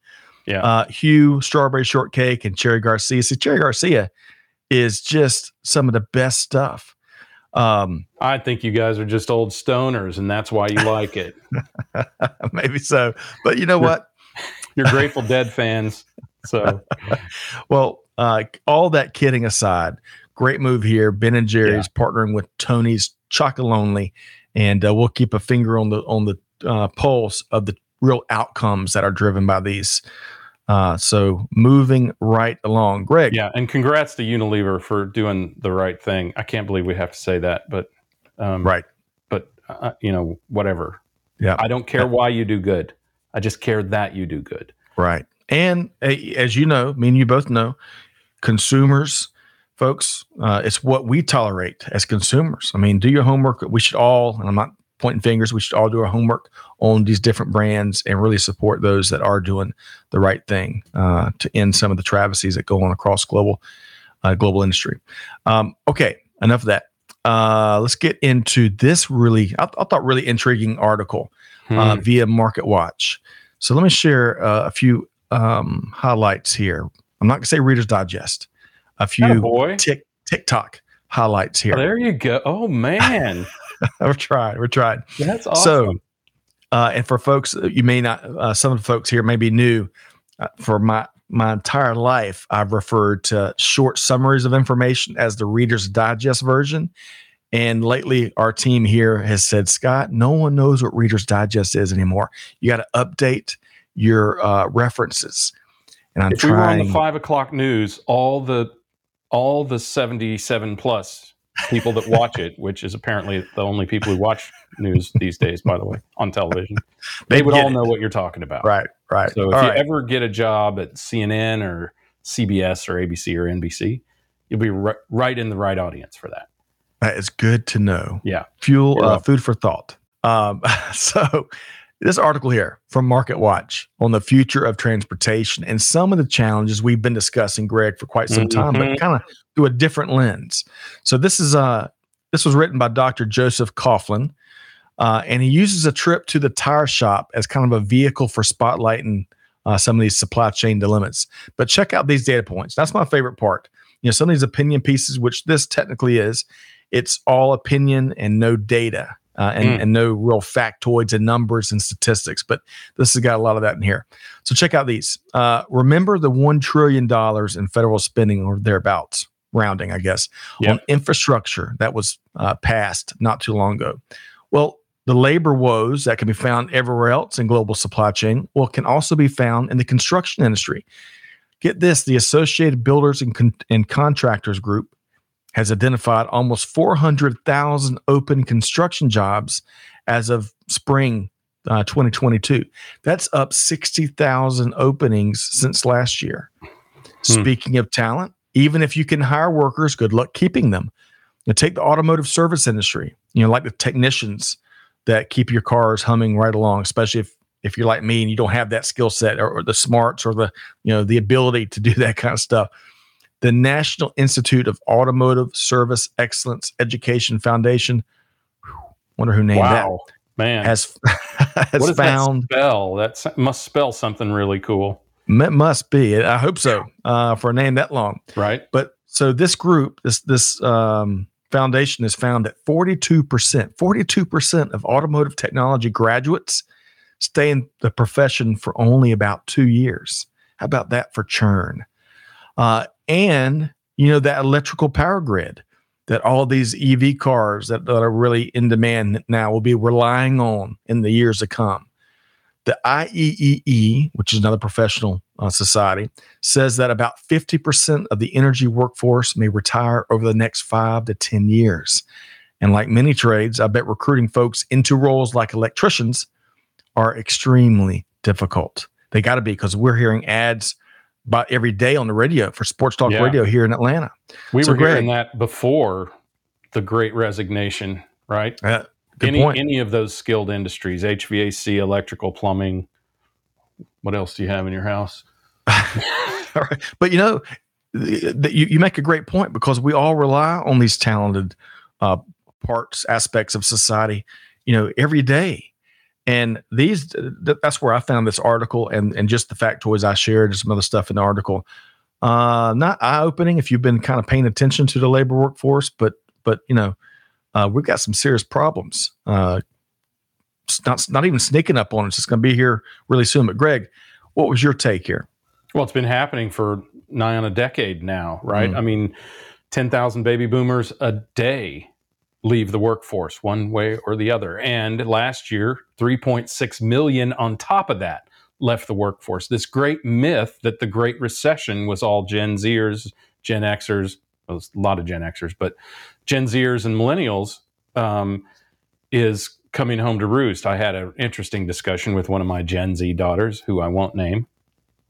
Yeah. uh hugh strawberry shortcake and cherry garcia see cherry garcia is just some of the best stuff um I think you guys are just old stoners, and that's why you like it. maybe so but you know what You're Grateful Dead fans. So, well uh all that kidding aside great move here ben and jerry's partnering with tony's chocolonely and uh, we'll keep a finger on the on the uh, pulse of the real outcomes that are driven by these uh so moving right along greg yeah. And congrats to Unilever for doing the right thing. I can't believe we have to say that, but, um, right But, uh, you know, whatever. Yeah. I don't care why you do good. I just care that you do good. right. And uh, as you know me and you both know consumers folks uh, it's what we tolerate as consumers. I mean do your homework. We should all and i'm not pointing fingers we should all do our homework on these different brands and really support those that are doing the right thing uh, to end some of the travesties that go on across global uh, global industry. Um, okay enough of that. Uh, let's get into this really I, I thought really intriguing article uh, Hmm. via Market Watch. So let me share uh, a few um, highlights here. I'm not going to say Reader's Digest. A few tick, TikTok highlights here. There you go. Oh man, we're trying. We're trying. that's awesome. So, uh, and for folks, you may not. Uh, some of the folks here may be new. Uh, for my my entire life, I've referred to short summaries of information as the Reader's Digest version. And lately, our team here has said, Scott, no one knows what Reader's Digest is anymore. You got to update your uh, references. And I'm if we were on the five o'clock news, all the all the seventy-seven plus people that watch it, which is apparently the only people who watch news these days, by the way, on television, they would all it. know what you're talking about. right, right. So if All you right. ever get a job at CNN or CBS or ABC or NBC, you'll be ri- right in the right audience for that. That is good to know. Yeah. fuel uh, food for thought um, so this article here from market watch on the future of transportation and some of the challenges we've been discussing greg for quite some time but Mhm. kind of through a different lens so this is uh this was written by dr joseph coughlin uh, and he uses a trip to the tire shop as kind of a vehicle for spotlighting uh, some of these supply chain dilemmas but check out these data points that's my favorite part you know some of these opinion pieces which this technically is it's all opinion and no data uh, and, Mm. and no real factoids and numbers and statistics. But this has got a lot of that in here. So check out these. Uh, remember the $1 trillion in federal spending or thereabouts, rounding, I guess, Yep. on infrastructure that was uh, passed not too long ago. Well, the labor woes that can be found everywhere else in global supply chain, well, can also be found in the construction industry. Get this the Associated Builders and, Con- and Contractors Group has identified almost 400,000 open construction jobs as of spring uh, 2022. That's up 60,000 openings since last year. Speaking of talent, even if you can hire workers, good luck keeping them. Now, take the automotive service industry, you know, like the technicians that keep your cars humming right along, especially if if you're like me and you don't have that skill set or, or the smarts or the you know the ability to do that kind of stuff. The National Institute of Automotive Service Excellence Education Foundation, wonder who named that. wow, man. that, has what found that spell? That must spell something really cool, it must be. I hope so uh, for a name that long. right? But so this group, this this um, foundation has found that 42%, 42% of automotive technology graduates stay in the profession for only about two years. How about that for churn? Uh, and you know that electrical power grid that all these EV cars that, that are really in demand now will be relying on in the years to come. The IEEE, which is another professional uh, society, says that about 50% of the energy workforce may retire over the next five to 10 years. And like many trades, I bet recruiting folks into roles like electricians are extremely difficult. They got to be because we're hearing ads about every day on the radio for Sports Talk Yeah. Radio here in Atlanta. We So, were hearing that before the Great Resignation, right? Uh, any point. any of those skilled industries, HVAC, electrical, plumbing. What else do you have in your house? All right. But you know, th- th- you, you make a great point because we all rely on these talented uh, parts, aspects of society, you know, every day. And these, th- that's where I found this article and, and just the factoids I shared and some other stuff in the article. Uh, not eye opening if you've been kind of paying attention to the labor workforce, but, but, you know, uh, we've got some serious problems. Uh, it's not, not even sneaking up on us. It's going to be here really soon. But Greg, what was your take here? Well, it's been happening for nigh on a decade now, right? Mm. I mean, 10,000 baby boomers a day leave the workforce one way or the other. And last year, 3.6 million on top of that left the workforce. This great myth that the Great Recession was all Gen Zers, Gen Xers, well, a lot of Gen Xers, but Gen Zers and millennials um, is coming home to roost. I had an interesting discussion with one of my Gen Z daughters, who I won't name,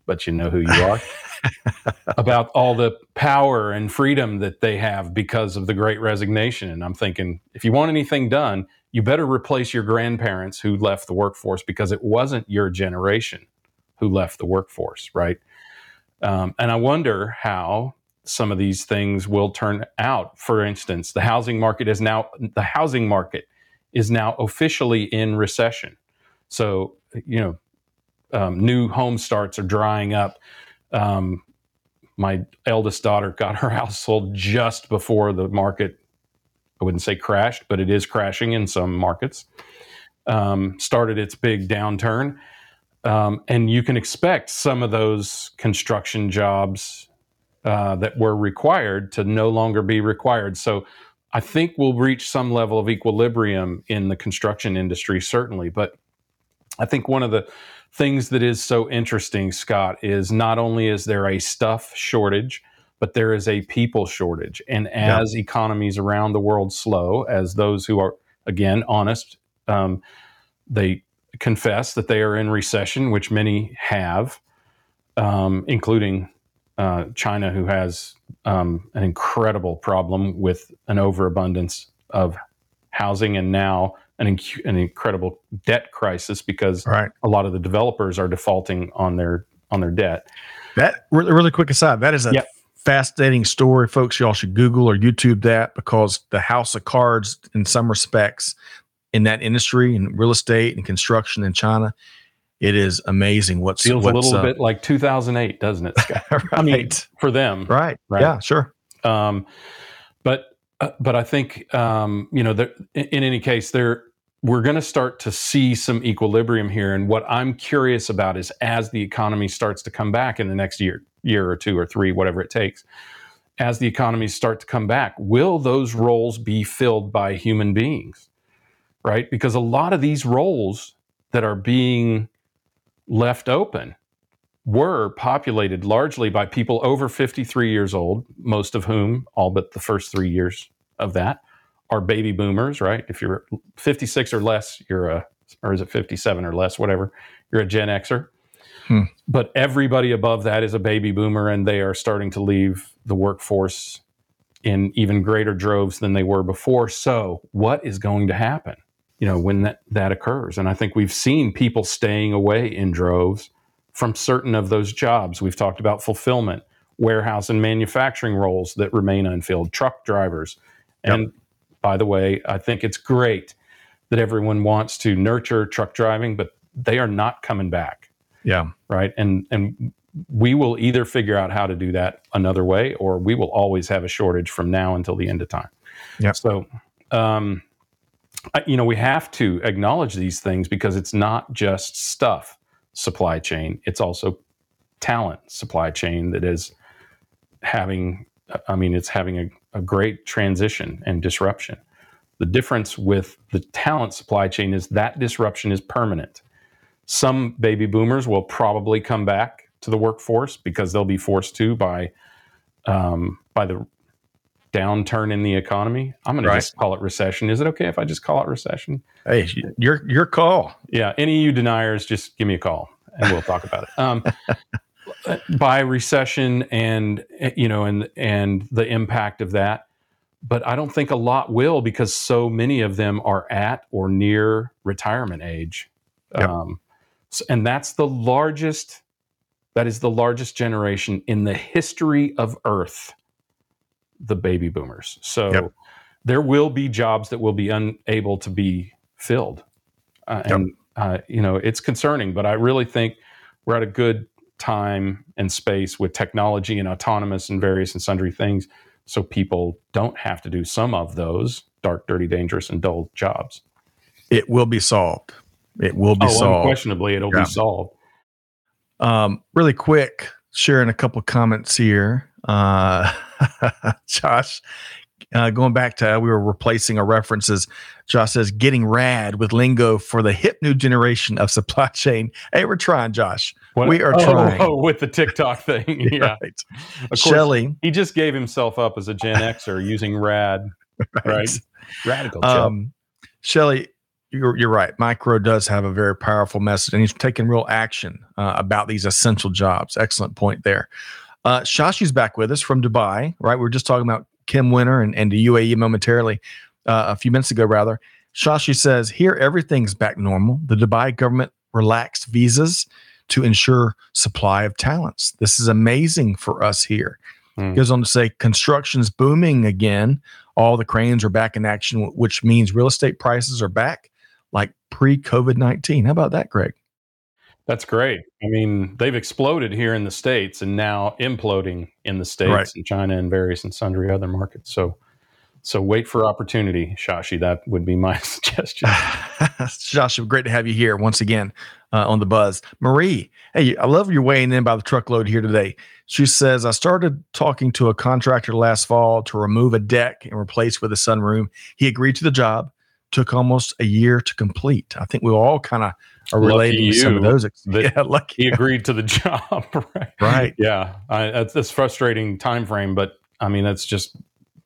but you know who you are, about all the power and freedom that they have because of the great resignation. And I'm thinking, if you want anything done, you better replace your grandparents who left the workforce because it wasn't your generation who left the workforce, right? Um, and I wonder how some of these things will turn out. For instance, the housing market is now the housing market is now officially in recession. So you know, um, new home starts are drying up. Um, my eldest daughter got her house sold just before the market. I wouldn't say crashed, but it is crashing in some markets. Um, started its big downturn, um, and you can expect some of those construction jobs uh, that were required to no longer be required. So I think we'll reach some level of equilibrium in the construction industry, certainly. But I think one of the things that is so interesting, Scott, is not only is there a stuff shortage, but there is a people shortage. And as economies around the world slow, as those who are, again, honest, um, they confess that they are in recession, which many have, um, including uh, China, who has um, an incredible problem with an overabundance of housing and now an, inc- an incredible debt crisis because Right. a lot of the developers are defaulting on their on their debt. That really, really quick aside, that is a Yep. fascinating story, folks. Y'all should Google or YouTube that because the house of cards, in some respects, in that industry, in real estate and construction in China, it is amazing. What's Feels what's, a little uh, bit like 2008, doesn't it, Scott? right, I mean, for them, right, right. yeah, sure, Um, but uh, but I think um, you know in any case there we're going to start to see some equilibrium here. And what I'm curious about is as the economy starts to come back in the next year, year or two or three, whatever it takes, as the economies start to come back, will those roles be filled by human beings? Right? Because a lot of these roles that are being left open were populated largely by people over 53 years old, most of whom, all but the first three years of that, are baby boomers, right? If you're 56 or less, you're a, or is it 57 or less, whatever, you're a Gen Xer. Hmm. But everybody above that is a baby boomer, and they are starting to leave the workforce in even greater droves than they were before. So, what is going to happen? You know, when that, that occurs. And I think we've seen people staying away in droves from certain of those jobs. We've talked about fulfillment, warehouse and manufacturing roles that remain unfilled, truck drivers. And yep. By the way, I think it's great that everyone wants to nurture truck driving, but they are not coming back. Yeah. Right. And and we will either figure out how to do that another way, or we will always have a shortage from now until the end of time. Yeah. So, um, you know, we have to acknowledge these things because it's not just stuff supply chain; it's also talent supply chain that is having. I mean, it's having a, a great transition and disruption. The difference with the talent supply chain is that disruption is permanent. Some baby boomers will probably come back to the workforce because they'll be forced to by um, by the downturn in the economy. I'm going right. to just call it recession. Is it okay if I just call it recession? Hey, your your call. Yeah, any of you deniers, just give me a call and we'll talk about it. Um, by recession and you know and and the impact of that, but I don't think a lot will because so many of them are at or near retirement age. Yep. Um, and that's the largest that is the largest generation in the history of earth the baby boomers so yep. there will be jobs that will be unable to be filled uh, yep. and uh, you know it's concerning but i really think we're at a good time and space with technology and autonomous and various and sundry things so people don't have to do some of those dark dirty dangerous and dull jobs it will be solved it will be oh, solved. Unquestionably, it'll yeah. be solved. Um, really quick, sharing a couple comments here. Uh, Josh, uh, going back to we were replacing our references. Josh says, "Getting rad with lingo for the hip new generation of supply chain." Hey, we're trying, Josh. We are oh, trying. Oh, with the TikTok thing, yeah. Right. Shelly, he just gave himself up as a Gen Xer using rad, right? right? Radical. Um, Shelly, you're, you're right. Mike Rowe does have a very powerful message, and he's taking real action uh, about these essential jobs. Excellent point there. Uh, Shashi's back with us from Dubai, right? We are just talking about Kim Winter and, and the UAE momentarily uh, a few minutes ago, rather. Shashi says, Here, everything's back normal. The Dubai government relaxed visas to ensure supply of talents. This is amazing for us here. Mm. Goes on to say, construction's booming again. All the cranes are back in action, which means real estate prices are back like pre COVID 19. How about that, Greg? That's great. I mean, they've exploded here in the States and now imploding in the States right. and China and various and sundry other markets. So, so wait for opportunity, Shashi. That would be my suggestion. Shashi, great to have you here once again uh, on the buzz. Marie, hey, I love your weighing in by the truckload here today. She says, I started talking to a contractor last fall to remove a deck and replace with a sunroom. He agreed to the job took almost a year to complete. I think we all kind of are relating to some of those. yeah, lucky. He agreed to the job, right? Right. Yeah, I, that's, that's frustrating time frame, but I mean that's just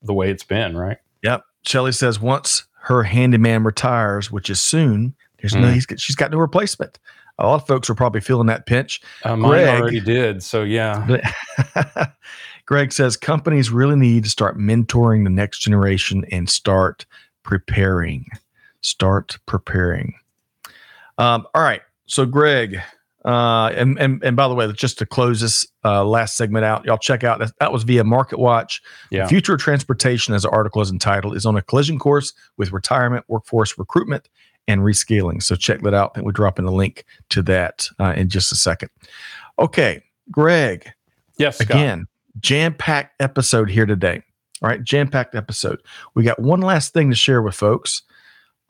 the way it's been, right? Yep. Shelly says once her handyman retires, which is soon, there's mm. no he's, she's got no replacement. A lot of folks are probably feeling that pinch. Uh, mine Greg, already did, so yeah. Greg says companies really need to start mentoring the next generation and start preparing. Start preparing. Um, all right. So, Greg, uh, and, and and by the way, just to close this uh, last segment out, y'all check out that, that was via Market Watch. Yeah. Future of Transportation, as the article is entitled, is on a collision course with retirement, workforce recruitment, and rescaling. So check that out. And we're dropping a link to that uh, in just a second. Okay, Greg. Yes. Scott. Again, jam packed episode here today. All right, jam packed episode. We got one last thing to share with folks.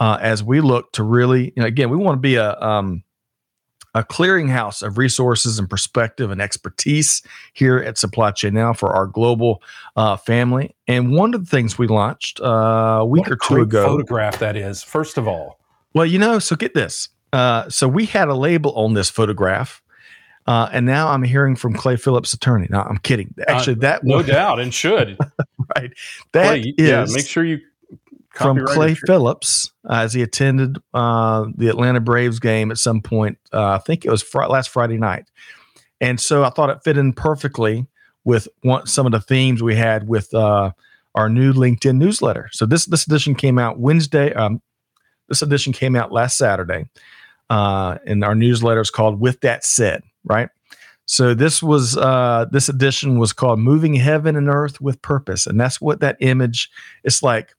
uh, as we look to really, you know, again, we want to be a um, a clearinghouse of resources and perspective and expertise here at Supply Chain Now for our global uh, family. And one of the things we launched uh, a week What or two ago. photograph that is. First of all, Well, you know, so get this. Uh, so we had a label on this photograph. Uh, and now I'm hearing from Clay Phillips' attorney. No, I'm kidding. Actually, that Uh, no was doubt, and should. right. That is Clay, yeah, make sure you from Clay it. Phillips uh, as he attended uh, the Atlanta Braves game at some point. Uh, I think it was fr- last Friday night, and so I thought it fit in perfectly with one, some of the themes we had with uh, our new LinkedIn newsletter. So this this edition came out Wednesday. Um, this edition came out last Saturday, uh, and our newsletter is called "With That Said." Right. So this was uh, this edition was called "Moving Heaven and Earth with Purpose," and that's what that image. It's like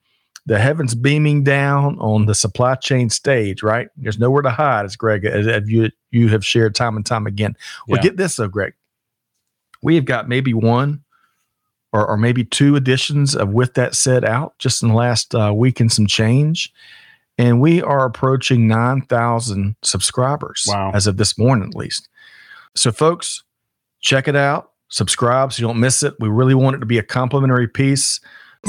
the heavens beaming down on the supply chain stage, right? There's nowhere to hide, as Greg, as, as you you have shared time and time again. Well, Yeah. get this though, Greg. We have got maybe one or, or maybe two editions of With That Said out just in the last uh, week and some change. And we are approaching 9,000 subscribers Wow. as of this morning, at least. So, folks, check it out, subscribe so you don't miss it. We really want it to be a complimentary piece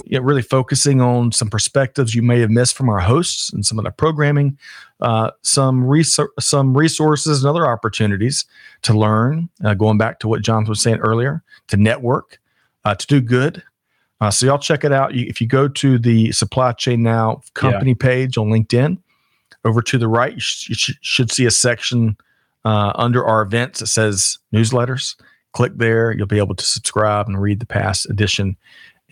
yeah, really focusing on some perspectives you may have missed from our hosts and some of the programming, uh, some resor- some resources and other opportunities to learn. Uh, going back to what John was saying earlier, to network, uh, to do good. Uh, so y'all check it out. You, if you go to the Supply Chain Now company page on LinkedIn, over to the right, you, sh- you sh- should see a section uh, under our events that says newsletters. Click there. You'll be able to subscribe and read the past edition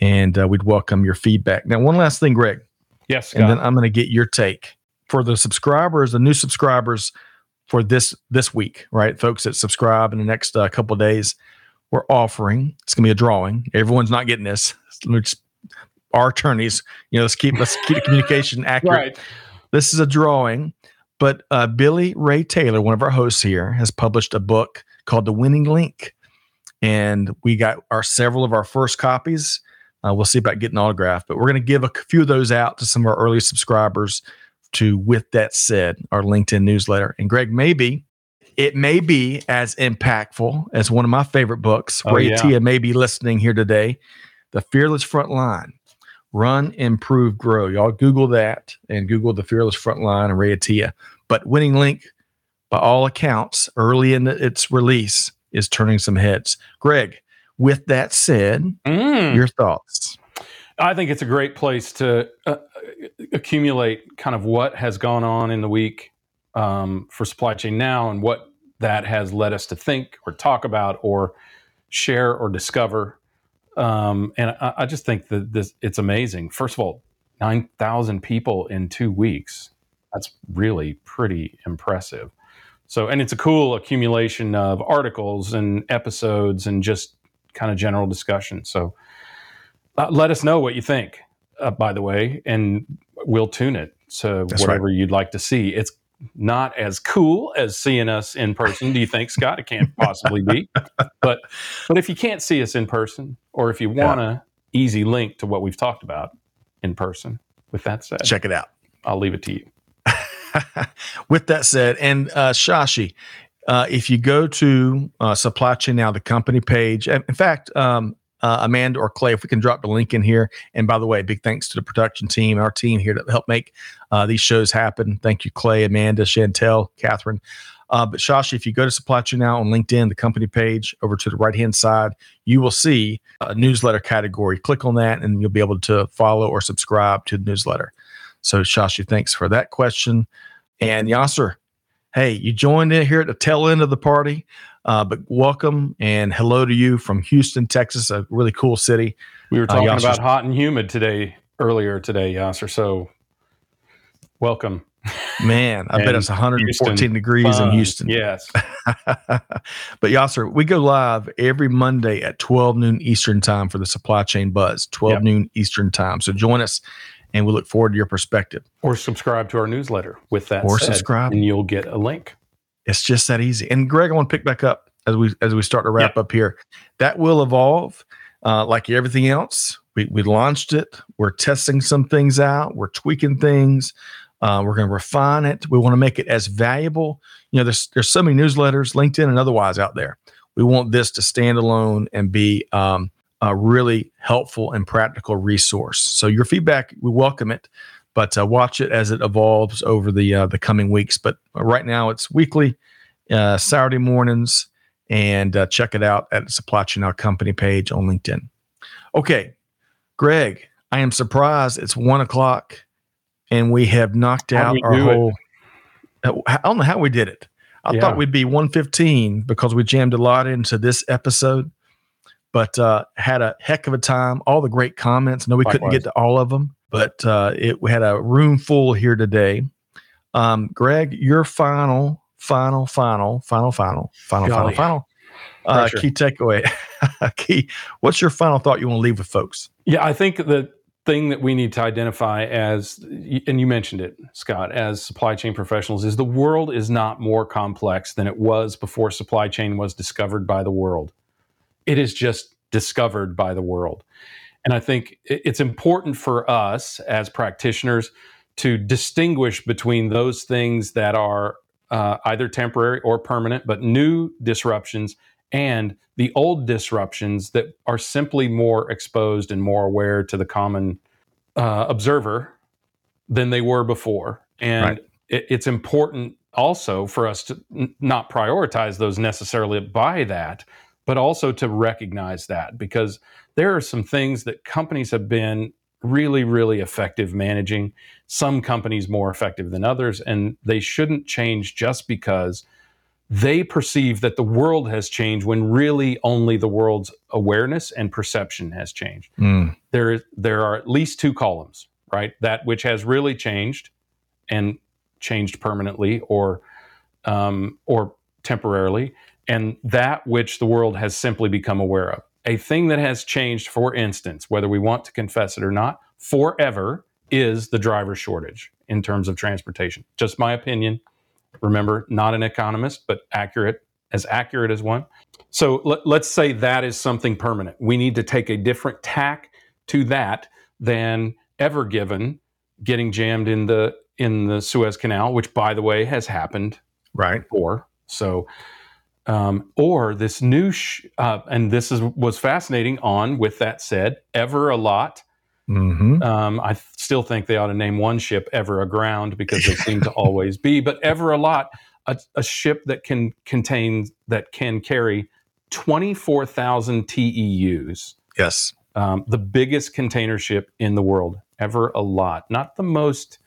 and uh, we'd welcome your feedback. Now, one last thing, Greg, Yes, and then I'm going to get your take for the subscribers, the new subscribers for this this week, right, folks that subscribe in the next uh, couple of days. We're offering. It's going to be a drawing. Everyone's not getting this. Our attorneys, you know, let's keep let's keep the communication accurate. right. This is a drawing, but uh, Billy Ray Taylor, one of our hosts here, has published a book called The Winning Link, and we got our several of our first copies. Uh, we'll see about getting autographed, but we're going to give a few of those out to some of our early subscribers. To with that said, our LinkedIn newsletter, and Greg, maybe it may be as impactful as one of my favorite books. Oh, Ray yeah. Tia may be listening here today. The Fearless Front Line run, improve, grow. Y'all Google that and Google the Fearless Frontline and Ray Attiyah. But Winning Link, by all accounts, early in its release, is turning some heads. Greg, with that said, Mm. your thoughts? I think it's a great place to uh, accumulate kind of what has gone on in the week um, for supply chain now and what that has led us to think or talk about or share or discover. Um, and I, I just think that this it's amazing. First of all, nine thousand people in two weeks. That's really pretty impressive. So, and it's a cool accumulation of articles and episodes and just kind of general discussion. So, uh, let us know what you think, uh, by the way, and we'll tune it to That's whatever you'd like to see. It's not as cool as seeing us in person. Do you think, Scott? It can't possibly be. But but if you can't see us in person, or if you want a easy link to what we've talked about in person, with that said, Check it out. I'll leave it to you. with that said, and uh, Shashi, uh, if you go to uh, Supply Chain Now, the company page, in fact, um, uh, Amanda or Clay, if we can drop the link in here. And by the way, big thanks to the production team, our team here to help make uh, these shows happen. Thank you, Clay, Amanda, Chantel, Catherine. Uh, but Shashi, if you go to Supply Chain Now on LinkedIn, the company page over to the right hand side, you will see a newsletter category. Click on that, and you'll be able to follow or subscribe to the newsletter. So, Shashi, thanks for that question. And Yasser, hey, you joined in here at the tail end of the party, uh, but welcome and hello to you from Houston, Texas, a really cool city. We were Uh, talking Yasser's- about hot and humid today earlier today, Yasser. So welcome. Man, I bet it's 114 Houston. degrees in Houston. Yes. but Yasser, we go live every Monday at 12 noon Eastern time for the supply chain buzz, 12 Yep. noon Eastern time. So join us and we look forward to your perspective. Or subscribe to our newsletter with that. Or said, subscribe. And you'll get a link. It's just that easy. And Greg, I want to pick back up as we as we start to wrap up here. That will evolve, uh, like everything else. We we launched it. We're testing some things out. We're tweaking things. Uh, we're going to refine it. We want to make it as valuable. You know, there's there's so many newsletters, LinkedIn and otherwise out there. We want this to stand alone and be um, a really helpful and practical resource. So your feedback, we welcome it, but uh, watch it as it evolves over the uh, the coming weeks. But right now, it's weekly, uh, Saturday mornings, and uh, check it out at the Supply Chain Now Company page on LinkedIn. Okay, Greg, I am surprised it's one o'clock and we have knocked out our whole. It? I don't know how we did it. I yeah. thought we'd be 115 because we jammed a lot into this episode, but uh, had a heck of a time. All the great comments. No, we Likewise. couldn't get to all of them, but uh, it we had a room full here today. Um, Greg, your final, final, final, final, final, final, Golly. final, final uh, key takeaway. key. What's your final thought you want to leave with folks? Yeah, I think the thing that we need to identify as, and you mentioned it, Scott, as supply chain professionals, is the world is not more complex than it was before supply chain was discovered by the world. It is just discovered by the world. And I think it's important for us as practitioners to distinguish between those things that are uh, either temporary or permanent, but new disruptions and the old disruptions that are simply more exposed and more aware to the common uh, observer than they were before. And right. it, it's important also for us to n- not prioritize those necessarily by that, but also to recognize that because there are some things that companies have been really, really effective managing. Some companies more effective than others, and they shouldn't change just because they perceive that the world has changed when really only the world's awareness and perception has changed. Mm. There, there are at least two columns, right? That which has really changed and changed permanently or, um, or temporarily, and that which the world has simply become aware of. A thing that has changed, for instance, whether we want to confess it or not, forever is the driver shortage in terms of transportation. Just my opinion. Remember, not an economist, but accurate, as accurate as one. So let, let's say that is something permanent. We need to take a different tack to that than Ever Given getting jammed in the in the Suez Canal, which by the way has happened right before. So, um, or this new sh- uh, and this is was fascinating. On with that said, Ever Alot Mm-hmm. Um, I th- still think they ought to name one ship ever aground because they seem to always be, but Ever Alot, a, a ship that can contain that can carry twenty four thousand TEUs. Yes, um, the biggest container ship in the world. Ever Alot, not the most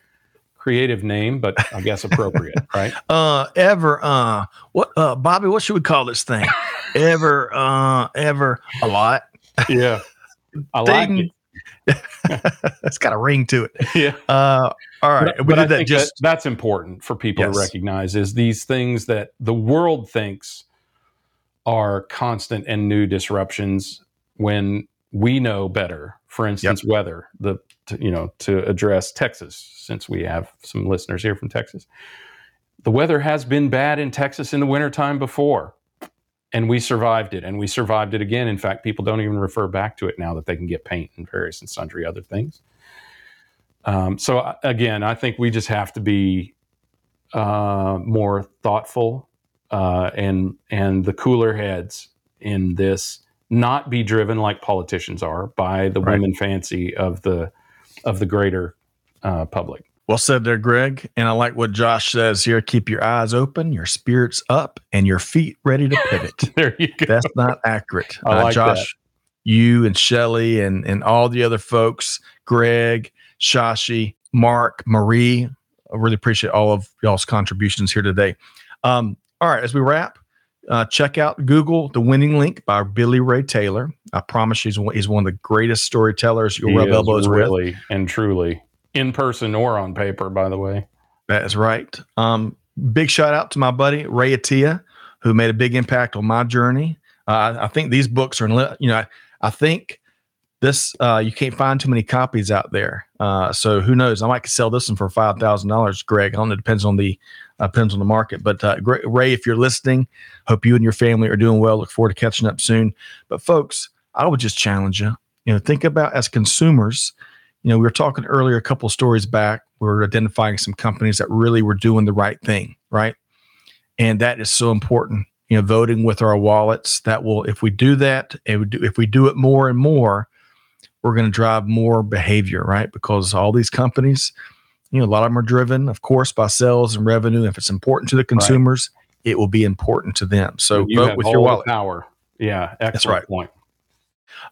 creative name, but I guess appropriate, right? Uh, ever, uh, what, uh, Bobby, what should we call this thing? ever, uh, ever a lot. Yeah, I like it. it's got a ring to it. Yeah. Uh, all right. But, we did that just that that's important for people yes. to recognize is these things that the world thinks are constant and new disruptions when we know better. For instance, yep. weather, the to, you know, to address Texas, since we have some listeners here from Texas. The weather has been bad in Texas in the wintertime before and we survived it and we survived it again in fact people don't even refer back to it now that they can get paint and various and sundry other things um, so uh, again i think we just have to be uh, more thoughtful uh, and and the cooler heads in this not be driven like politicians are by the right. women fancy of the of the greater uh, public well said there, Greg. And I like what Josh says here. Keep your eyes open, your spirits up, and your feet ready to pivot. there you go. That's not accurate. I uh, like Josh, that. you and Shelly and, and all the other folks, Greg, Shashi, Mark, Marie. I really appreciate all of y'all's contributions here today. Um, all right, as we wrap, uh, check out Google The Winning Link by Billy Ray Taylor. I promise he's one, he's one of the greatest storytellers you'll rub elbows really with. and truly in person or on paper, by the way. That is right. Um, big shout out to my buddy Ray Attiyah, who made a big impact on my journey. Uh, I think these books are, you know, I, I think this uh, you can't find too many copies out there. Uh, so who knows? I might sell this one for five thousand dollars, Greg. I don't know. It depends on the uh, depends on the market. But uh, Ray, if you're listening, hope you and your family are doing well. Look forward to catching up soon. But folks, I would just challenge you. You know, think about as consumers You know, we were talking earlier, a couple of stories back, we are identifying some companies that really were doing the right thing, right? And that is so important. You know, voting with our wallets. That will, if we do that, and if we do it more and more, we're going to drive more behavior, right? Because all these companies, you know, a lot of them are driven, of course, by sales and revenue. If it's important to the consumers, right. It will be important to them. So vote with your wallet. Power. Yeah, That's right. point.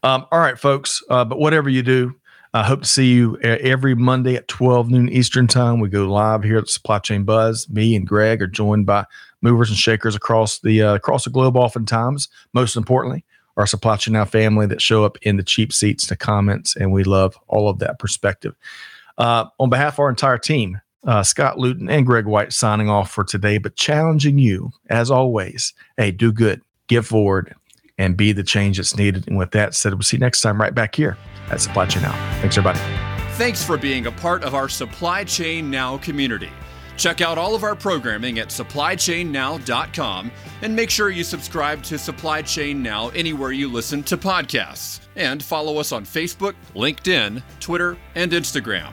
Um, all right, folks. Uh, but whatever you do, I hope to see you every Monday at 12 noon Eastern time. We go live here at Supply Chain Buzz. Me and Greg are joined by movers and shakers across the uh, across the globe. Oftentimes, most importantly, our Supply Chain Now family that show up in the cheap seats, the comments, and we love all of that perspective. Uh, on behalf of our entire team, uh, Scott Luton and Greg White signing off for today, but challenging you as always. Hey, do good, give forward, and be the change that's needed. And with that said, we'll see you next time right back here at Supply Chain Now. Thanks, everybody. Thanks for being a part of our Supply Chain Now community. Check out all of our programming at supplychainnow.com and make sure you subscribe to Supply Chain Now anywhere you listen to podcasts. And follow us on Facebook, LinkedIn, Twitter, and Instagram.